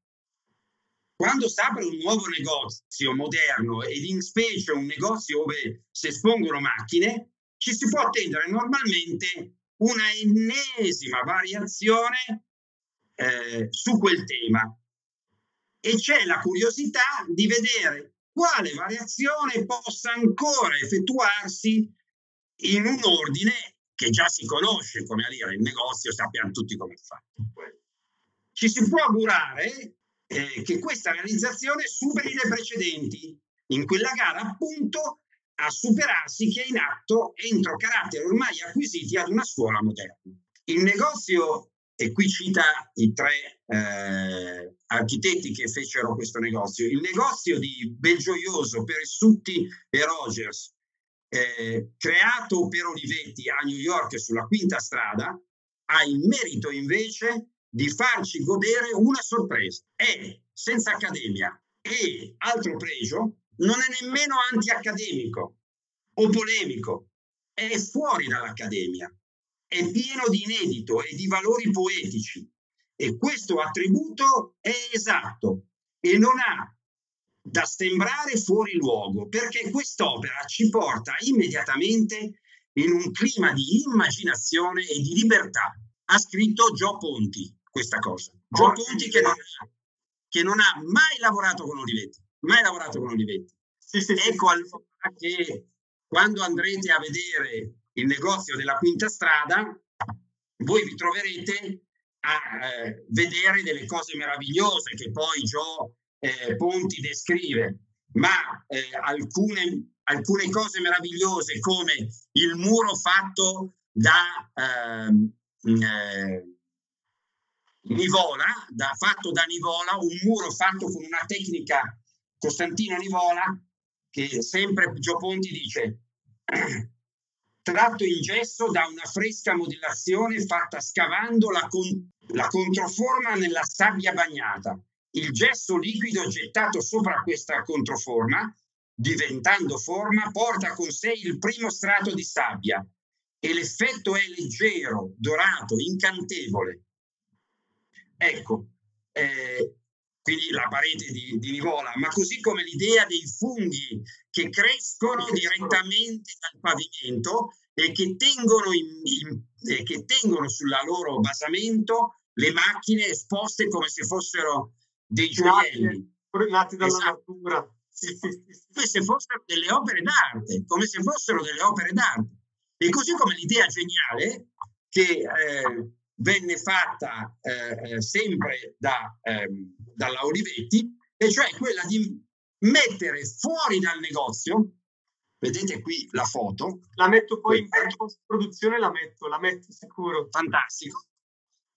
Quando si apre un nuovo negozio moderno ed in specie un negozio dove si espongono macchine, ci si può attendere normalmente una ennesima variazione eh, su quel tema e c'è la curiosità di vedere quale variazione possa ancora effettuarsi in un ordine che già si conosce, come a dire, il negozio sappiamo tutti come è fatto. Ci si può augurare eh, che questa realizzazione superi le precedenti. In quella gara, appunto, a superarsi che è in atto entro caratteri ormai acquisiti ad una scuola moderna. Il negozio e qui cita i tre eh, architetti che fecero questo negozio. Il negozio di Belgioioso, Peressutti e Rogers, eh, creato per Olivetti a New York sulla quinta strada, ha il merito invece di farci godere una sorpresa. È senza accademia e altro pregio, non è nemmeno antiaccademico o polemico, è fuori dall'accademia è pieno di inedito e di valori poetici e questo attributo è esatto e non ha da sembrare fuori luogo perché quest'opera ci porta immediatamente in un clima di immaginazione e di libertà. Ha scritto Gio Ponti questa cosa. Gio Ponti che non, ha, che non ha mai lavorato con Olivetti, mai lavorato con Olivetti. Sì, sì, ecco allora che quando andrete a vedere il negozio della Quinta Strada, voi vi troverete a eh, vedere delle cose meravigliose che poi Gio eh, Ponti descrive, ma eh, alcune, alcune, cose meravigliose come il muro fatto da ehm, eh, Nivola, da, fatto da Nivola, un muro fatto con una tecnica Costantino Nivola, che sempre Gio Ponti dice [CLEARS THROAT] tratto in gesso da una fresca modellazione fatta scavando la, con- la controforma nella sabbia bagnata. Il gesso liquido gettato sopra questa controforma, diventando forma, porta con sé il primo strato di sabbia e l'effetto è leggero, dorato, incantevole. Ecco, eh, quindi la parete di, di, Nivola, ma così come l'idea dei funghi che crescono direttamente dal pavimento e che tengono, in, in, che tengono sulla loro basamento le macchine esposte come se fossero dei gioielli. Nati dalla esatto. natura. Sì, sì, sì. Come se fossero delle opere d'arte, come se fossero delle opere d'arte. E così come l'idea geniale che eh, venne fatta eh, eh, sempre da, ehm, dalla Olivetti, e cioè quella di mettere fuori dal negozio, vedete qui la foto. La metto poi in post-produzione, la metto, la metto sicuro. Fantastico.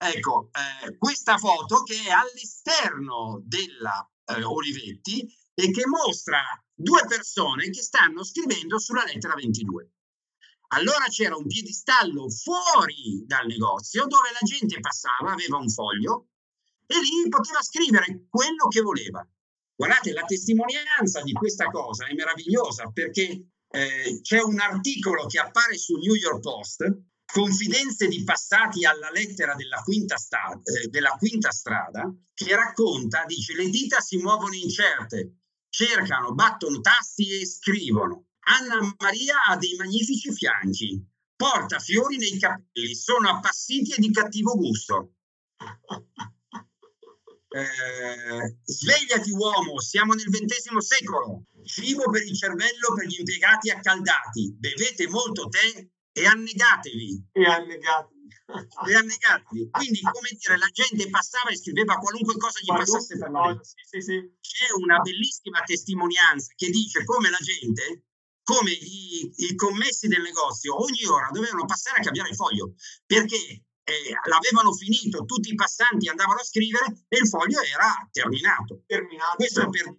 Ecco, eh, questa foto che è all'esterno della eh, Olivetti e che mostra due persone che stanno scrivendo sulla lettera 22. Allora c'era un piedistallo fuori dal negozio dove la gente passava, aveva un foglio e lì poteva scrivere quello che voleva. Guardate, la testimonianza di questa cosa è meravigliosa perché eh, c'è un articolo che appare su New York Post, Confidenze di passati alla lettera della quinta, sta- eh, della quinta strada, che racconta, dice, le dita si muovono incerte, cercano, battono tasti e scrivono. Anna Maria ha dei magnifici fianchi, porta fiori nei capelli, sono appassiti e di cattivo gusto. Eh, svegliati uomo, siamo nel XX secolo. Cibo per il cervello per gli impiegati accaldati. Bevete molto tè e annegatevi. E annegatevi. e annegatevi. Quindi, come dire, la gente passava e scriveva qualunque cosa gli qualunque passasse per mente. Sì, sì, sì. C'è una bellissima testimonianza che dice come la gente come i, i, commessi del negozio ogni ora dovevano passare a cambiare il foglio perché eh, l'avevano finito, tutti i passanti andavano a scrivere e il foglio era terminato. terminato Questo per...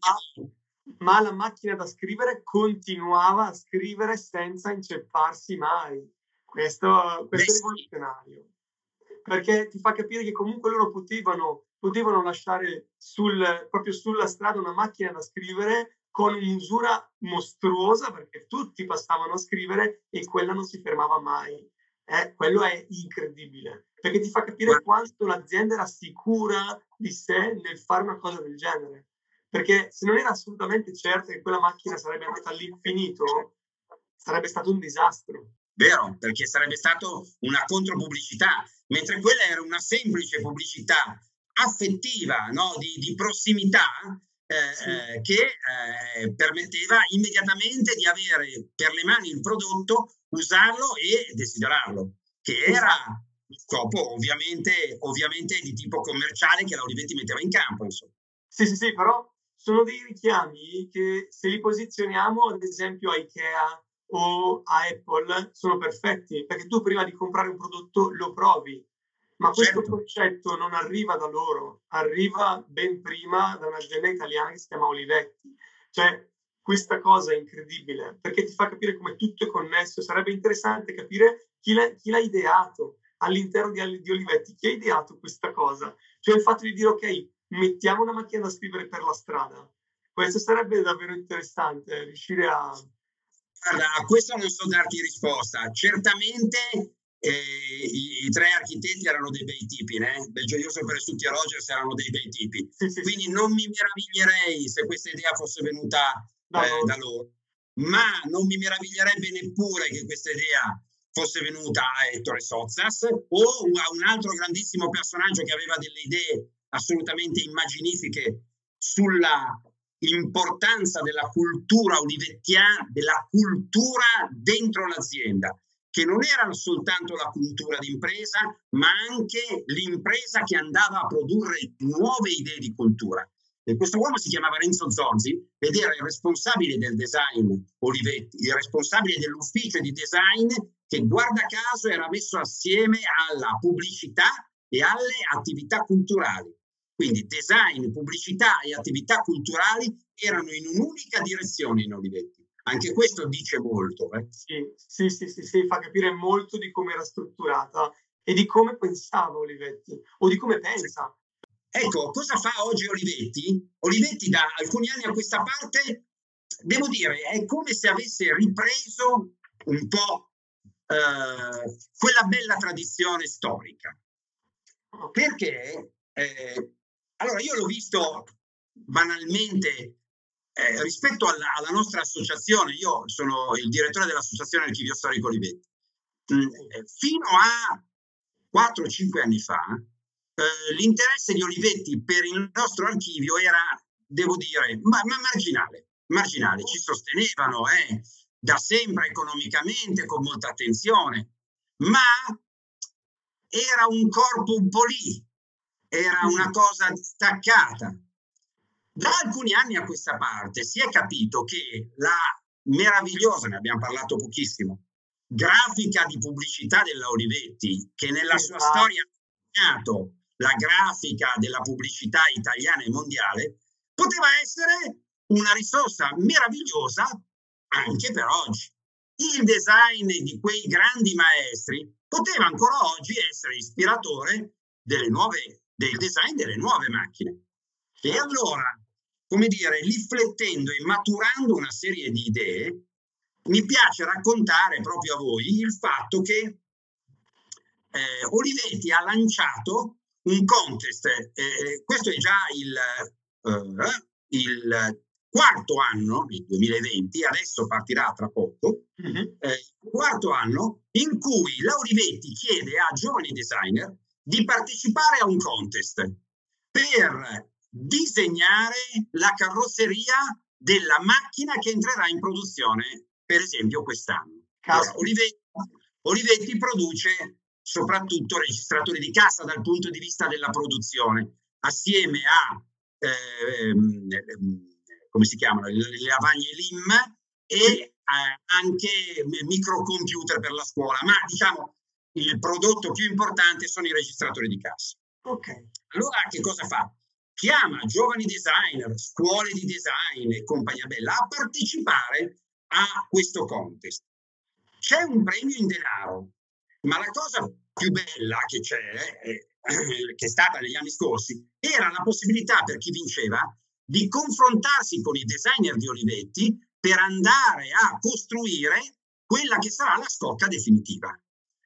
Ma la macchina da scrivere continuava a scrivere senza incepparsi mai. Questo, questo è rivoluzionario. Perché ti fa capire che comunque loro potevano, potevano lasciare sul, proprio sulla strada una macchina da scrivere con un'usura mostruosa perché tutti passavano a scrivere e quella non si fermava mai. Eh, quello è incredibile perché ti fa capire quanto l'azienda era sicura di sé nel fare una cosa del genere. Perché se non era assolutamente certa che quella macchina sarebbe andata all'infinito, sarebbe stato un disastro. Vero, perché sarebbe stato una contropubblicità, mentre quella era una semplice pubblicità affettiva, no? di, di prossimità, eh, che eh, permetteva immediatamente di avere per le mani il prodotto, usarlo e desiderarlo, che era esatto. il scopo ovviamente, ovviamente di tipo commerciale che la Olivetti metteva in campo. Insomma. Sì, sì, sì, però sono dei richiami che se li posizioniamo ad esempio a Ikea o a Apple sono perfetti, perché tu prima di comprare un prodotto lo provi, ma questo certo. concetto non arriva da loro, arriva ben prima da un'azienda italiana che si chiama Olivetti. Cioè, questa cosa è incredibile perché ti fa capire come tutto è connesso. Sarebbe interessante capire chi l'ha, chi l'ha ideato all'interno di, di, Olivetti, chi ha ideato questa cosa. Cioè il fatto di dire, ok, mettiamo una macchina da scrivere per la strada. Questo sarebbe davvero interessante, riuscire a... Guarda, a questo non so darti risposta. Certamente i, i, tre architetti erano dei bei tipi, né? Del gioioso per tutti a Rogers erano dei bei tipi. Quindi non mi meraviglierei se questa idea fosse venuta da, eh, da loro. Ma non mi meraviglierebbe neppure che questa idea fosse venuta a Ettore Sozzas o a un altro grandissimo personaggio che aveva delle idee assolutamente immaginifiche sulla importanza della cultura olivettiana, della cultura dentro l'azienda che non era soltanto la cultura d'impresa, ma anche l'impresa che andava a produrre nuove idee di cultura. E questo uomo si chiamava Renzo Zorzi ed era il responsabile del design Olivetti, il responsabile dell'ufficio di design che guarda caso era messo assieme alla pubblicità e alle attività culturali. Quindi design, pubblicità e attività culturali erano in un'unica direzione in Olivetti. Anche questo dice molto. Eh? Sì, sì, sì, sì, sì, fa capire molto di come era strutturata e di come pensava Olivetti o di come pensa. Ecco, cosa fa oggi Olivetti? Olivetti da alcuni anni a questa parte, devo dire, è come se avesse ripreso un po' eh, quella bella tradizione storica. Perché Eh, allora, io l'ho visto banalmente eh, rispetto alla, alla, nostra associazione, io sono il direttore dell'associazione Archivio Storico Olivetti, mm, eh, fino a 4-5 anni fa eh, l'interesse di Olivetti per il nostro archivio era, devo dire, ma, ma marginale, marginale. Ci sostenevano eh, da sempre economicamente, con molta attenzione, ma era un corpo un po' lì, era una cosa staccata. Da alcuni anni a questa parte si è capito che la meravigliosa, ne abbiamo parlato pochissimo, grafica di pubblicità della Olivetti, che nella sua esatto. storia ha segnato la grafica della pubblicità italiana e mondiale, poteva essere una risorsa meravigliosa anche per oggi. Il design di quei grandi maestri poteva ancora oggi essere ispiratore delle nuove, del design delle nuove macchine. E allora, come dire, riflettendo e maturando una serie di idee, mi piace raccontare proprio a voi il fatto che eh, Olivetti ha lanciato un contest, eh, questo è già il, eh, il quarto anno, il 2020, adesso partirà tra poco, uh-huh. eh, quarto anno in cui Laurivetti chiede a giovani designer di partecipare a un contest per disegnare la carrozzeria della macchina che entrerà in produzione, per esempio, quest'anno. Allora, Olivetti, Olivetti produce soprattutto registratori di cassa dal punto di vista della produzione, assieme a eh, come si chiamano, le, lavagne LIM e anche microcomputer per la scuola, ma diciamo il prodotto più importante sono i registratori di cassa. Ok. Allora che cosa fa? Chiama giovani designer, scuole di design e compagnia bella a partecipare a questo contest. C'è un premio in denaro, ma la cosa più bella che c'è, eh, che è stata negli anni scorsi, era la possibilità per chi vinceva di confrontarsi con i designer di Olivetti per andare a costruire quella che sarà la scocca definitiva.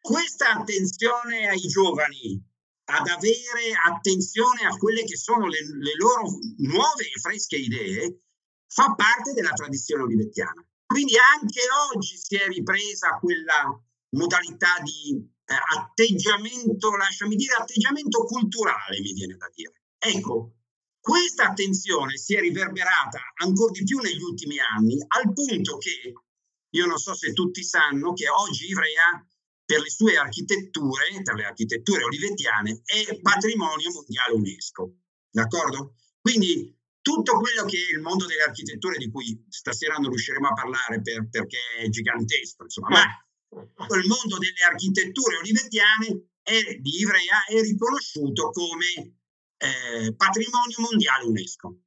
Questa attenzione ai giovani, ad avere attenzione a quelle che sono le, le loro nuove e fresche idee, fa parte della tradizione olivettiana. Quindi anche oggi si è ripresa quella modalità di eh, atteggiamento, lasciami dire, atteggiamento culturale, mi viene da dire. Ecco, questa attenzione si è riverberata ancora di più negli ultimi anni, al punto che io non so se tutti sanno che oggi Ivrea, per le sue architetture, per le architetture olivettiane, è patrimonio mondiale UNESCO. D'accordo? Quindi tutto quello che è il mondo delle architetture di cui stasera non riusciremo a parlare per, perché è gigantesco, insomma, ma il mondo delle architetture olivettiane è, di Ivrea è riconosciuto come eh, patrimonio mondiale UNESCO.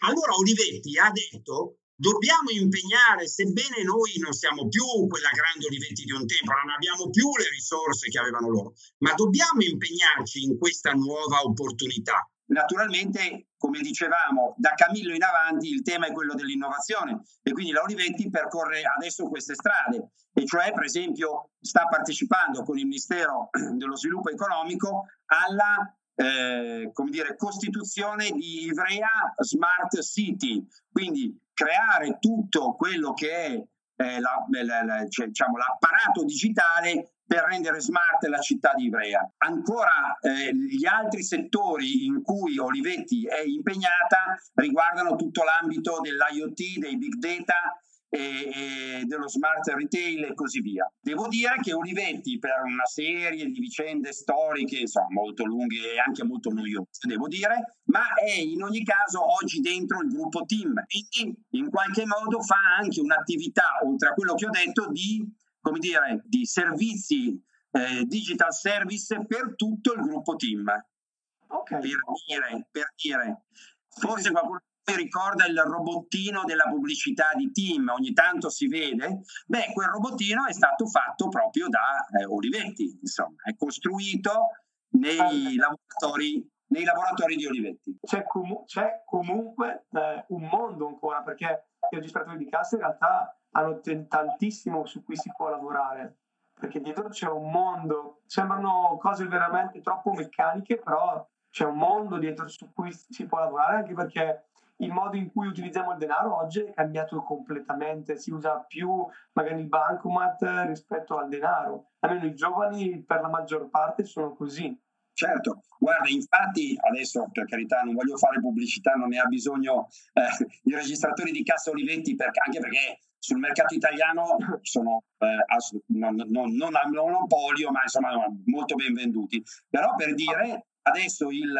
Allora Olivetti ha detto dobbiamo impegnare, sebbene noi non siamo più quella grande Olivetti di un tempo, non abbiamo più le risorse che avevano loro, ma dobbiamo impegnarci in questa nuova opportunità. Naturalmente, come dicevamo, da Camillo in avanti il tema è quello dell'innovazione e quindi la Olivetti percorre adesso queste strade, e cioè per esempio sta partecipando con il Ministero dello Sviluppo Economico alla eh, come dire, costituzione di Ivrea Smart City, quindi creare tutto quello che è eh, la, la, la, cioè, diciamo, l'apparato digitale per rendere smart la città di Ivrea. Ancora eh, gli altri settori in cui Olivetti è impegnata riguardano tutto l'ambito dell'IoT, dei big data e, e dello smart retail e così via. Devo dire che Olivetti per una serie di vicende storiche, insomma, molto lunghe e anche molto noiose, devo dire, ma è in ogni caso oggi dentro il gruppo team e in qualche modo fa anche un'attività, oltre a quello che ho detto, di, come dire, di servizi eh, digital service per tutto il gruppo team. Okay. Per dire, per dire, forse qualcuno ricorda il robottino della pubblicità di Team, ogni tanto si vede, beh, quel robottino è stato fatto proprio da eh, Olivetti, insomma, è costruito nei lavoratori, nei lavoratori di Olivetti. C'è, com- c'è comunque eh, un mondo ancora, perché i registratori di cassa in realtà hanno t- tantissimo su cui si può lavorare, perché dietro c'è un mondo, sembrano cose veramente troppo meccaniche, però c'è un mondo dietro su cui si può lavorare anche perché il modo in cui utilizziamo il denaro oggi è cambiato completamente, si usa più magari il bancomat rispetto al denaro, almeno i giovani per la maggior parte sono così. Certo, guarda, infatti adesso per carità non voglio fare pubblicità, non ne ha bisogno eh, i registratori di cassa Olivetti perché, anche perché sul mercato italiano sono eh, non, non, non a monopolio, ma insomma molto ben venduti. Però per dire, adesso il,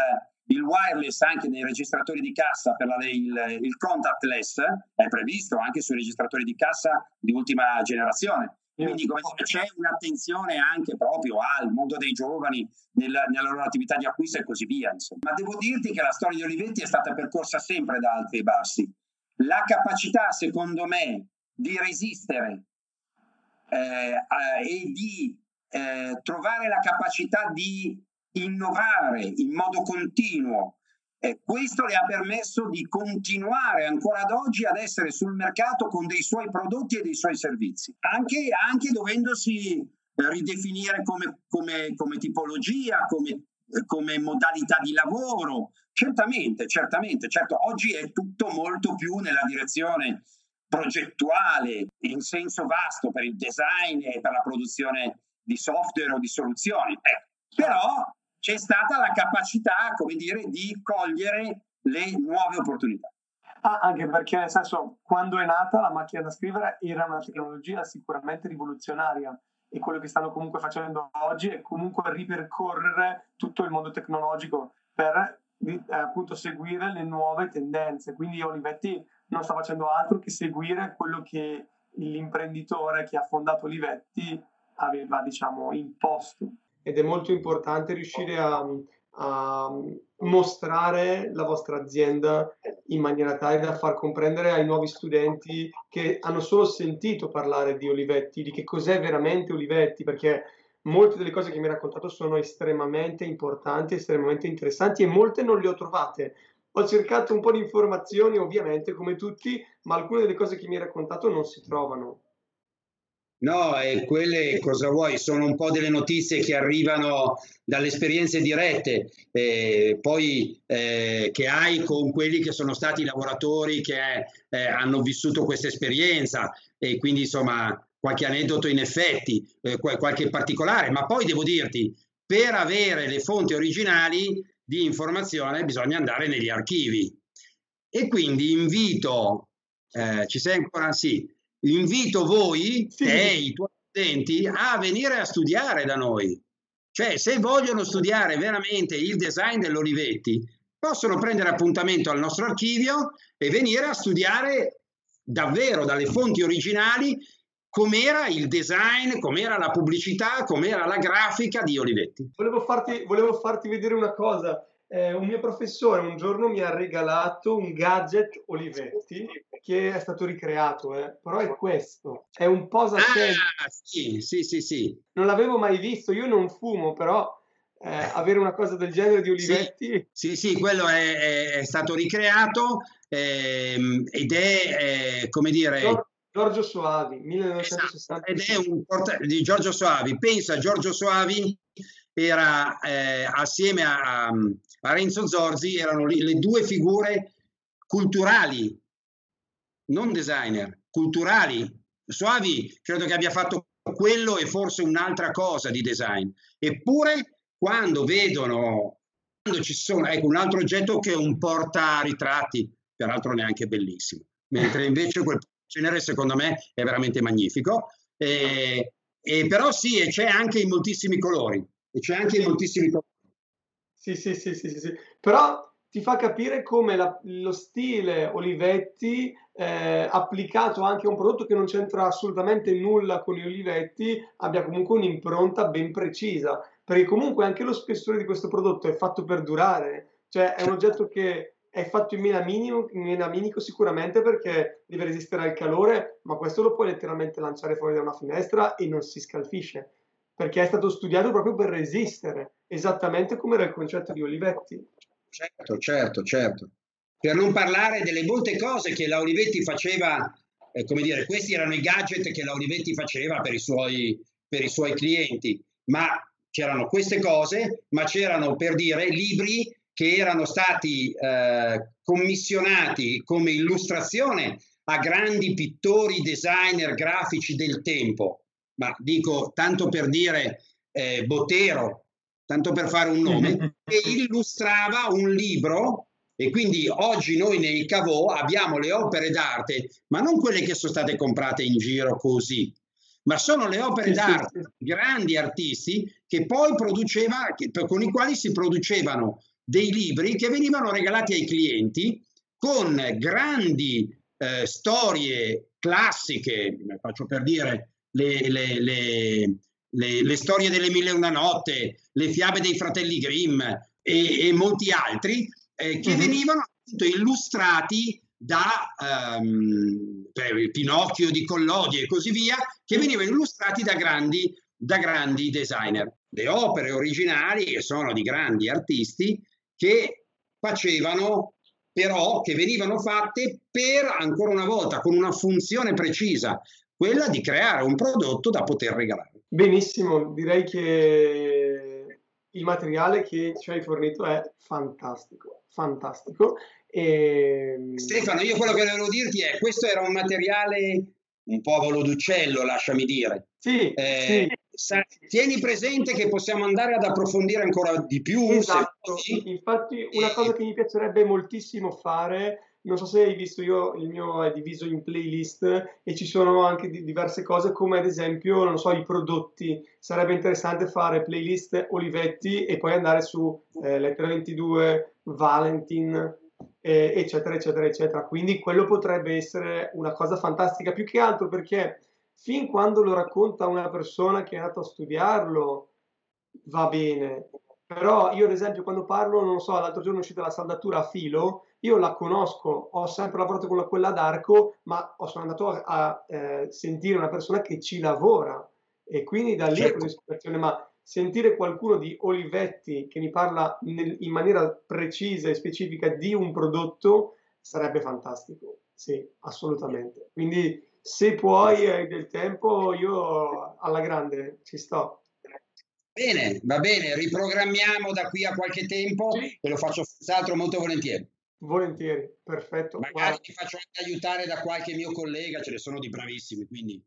il wireless anche nei registratori di cassa per la, il, il contactless è previsto anche sui registratori di cassa di ultima generazione. Quindi c'è un'attenzione anche proprio al mondo dei giovani nella, nella, loro attività di acquisto e così via. Insomma. Ma devo dirti che la storia di Olivetti è stata percorsa sempre da alti e bassi. La capacità, secondo me, di resistere eh, e di eh, trovare la capacità di innovare in modo continuo. E questo le ha permesso di continuare ancora ad oggi ad essere sul mercato con dei suoi prodotti e dei suoi servizi, anche, anche dovendosi ridefinire come, come, come tipologia, come, come modalità di lavoro. Certamente, certamente, certo, oggi è tutto molto più nella direzione progettuale in senso vasto per il design e per la produzione di software o di soluzioni. Eh, però c'è stata la capacità, come dire, di cogliere le nuove opportunità. Ah, anche perché, nel senso, quando è nata la macchina da scrivere era una tecnologia sicuramente rivoluzionaria e quello che stanno comunque facendo oggi è comunque ripercorrere tutto il mondo tecnologico per eh, appunto seguire le nuove tendenze. Quindi Olivetti non sta facendo altro che seguire quello che l'imprenditore che ha fondato Olivetti aveva, diciamo, imposto ed è molto importante riuscire a, a mostrare la vostra azienda in maniera tale da far comprendere ai nuovi studenti che hanno solo sentito parlare di Olivetti, di che cos'è veramente Olivetti, perché molte delle cose che mi hai raccontato sono estremamente importanti, estremamente interessanti e molte non le ho trovate. Ho cercato un po' di informazioni, ovviamente, come tutti, ma alcune delle cose che mi hai raccontato non si trovano. No, e quelle cosa vuoi? Sono un po' delle notizie che arrivano dalle esperienze dirette, eh, poi eh, che hai con quelli che sono stati i lavoratori che eh, hanno vissuto questa esperienza. E quindi insomma qualche aneddoto in effetti, eh, qualche particolare, ma poi devo dirti, per avere le fonti originali di informazione bisogna andare negli archivi. E quindi invito, eh, ci sei ancora? Sì invito voi sì. e i tuoi studenti a venire a studiare da noi. Cioè, se vogliono studiare veramente il design dell'Olivetti, possono prendere appuntamento al nostro archivio e venire a studiare davvero dalle fonti originali com'era il design, com'era la pubblicità, com'era la grafica di Olivetti. Volevo farti, volevo farti vedere una cosa. Eh, un mio professore un giorno mi ha regalato un gadget Olivetti che è stato ricreato, eh. però è questo, è un posacente. Ah, sì, sì, sì, sì. Non l'avevo mai visto, io non fumo, però eh, avere una cosa del genere di Olivetti... Sì, sì, sì quello è, è, stato ricreato ehm, ed è, eh, come dire... Giorgio Soavi, 1960. Esatto, ed è un porta- di Giorgio Soavi. Pensa, Giorgio Soavi era eh, assieme a, a, Renzo Zorzi, erano le, due figure culturali non designer, culturali. Soavi credo che abbia fatto quello e forse un'altra cosa di design. Eppure quando vedono, quando ci sono, ecco un altro oggetto che è un porta ritratti, peraltro neanche bellissimo, mentre invece quel genere secondo me è veramente magnifico. E, e però sì, e c'è anche in moltissimi colori. E c'è anche in moltissimi. Sì, sì, sì, sì, sì, sì. Però ti fa capire come la, lo stile Olivetti eh, applicato anche a un prodotto che non c'entra assolutamente nulla con gli Olivetti abbia comunque un'impronta ben precisa perché comunque anche lo spessore di questo prodotto è fatto per durare cioè è un oggetto che è fatto in melaminico, in melaminico sicuramente perché deve resistere al calore ma questo lo puoi letteralmente lanciare fuori da una finestra e non si scalfisce perché è stato studiato proprio per resistere esattamente come era il concetto di Olivetti Certo, certo, certo. Per non parlare delle molte cose che la Olivetti faceva, eh, come dire, questi erano i gadget che la Olivetti faceva per i suoi, per i suoi clienti, ma c'erano queste cose, ma c'erano per dire libri che erano stati eh, commissionati come illustrazione a grandi pittori, designer, grafici del tempo, ma dico tanto per dire eh, Botero, tanto per fare un nome, [LAUGHS] che illustrava un libro e quindi oggi noi nei Cavò abbiamo le opere d'arte, ma non quelle che sono state comprate in giro così, ma sono le opere d'arte di grandi artisti che poi produceva, che, con i quali si producevano dei libri che venivano regalati ai clienti con grandi eh, storie classiche, faccio per dire le, le, le, le, storie delle mille e una notte, le fiabe dei fratelli Grimm e, e molti altri, eh, che mm-hmm. venivano appunto illustrati da um, Pinocchio di Collodi e così via, che venivano illustrati da grandi, da grandi designer. Le opere originali, che sono di grandi artisti, che facevano però che venivano fatte per, ancora una volta, con una funzione precisa, quella di creare un prodotto da poter regalare. Benissimo, direi che il materiale che ci hai fornito è fantastico, fantastico. E... Stefano, io quello che volevo dirti è, questo era un materiale un po' volo d'uccello, lasciami dire. Sì, eh, sì tieni presente che possiamo andare ad approfondire ancora di più. Esatto. Infatti, una cosa che mi piacerebbe moltissimo fare, non so se hai visto io, il mio è diviso in playlist e ci sono anche diverse cose, come ad esempio, non so, i prodotti. Sarebbe interessante fare playlist Olivetti e poi andare su eh, Lettera 22, Valentin, eh, eccetera, eccetera, eccetera. Quindi quello potrebbe essere una cosa fantastica, più che altro perché fin quando lo racconta una persona che è andata a studiarlo, va bene. Però io, ad esempio, quando parlo, non so, l'altro giorno è uscita la saldatura a filo, io la conosco, ho sempre lavorato con quella d'arco, ma sono andato a, a eh, sentire una persona che ci lavora e quindi da lì certo. ho preso ispirazione, ma sentire qualcuno di Olivetti che mi parla nel, in maniera precisa e specifica di un prodotto sarebbe fantastico. Sì, assolutamente. Quindi se puoi hai del tempo, io alla grande ci sto. Bene, va bene, riprogrammiamo da qui a qualche tempo sì. e lo faccio senz'altro molto volentieri. Volentieri, perfetto. Magari Guarda. mi faccio anche aiutare da qualche mio collega, ce ne sono di bravissimi, quindi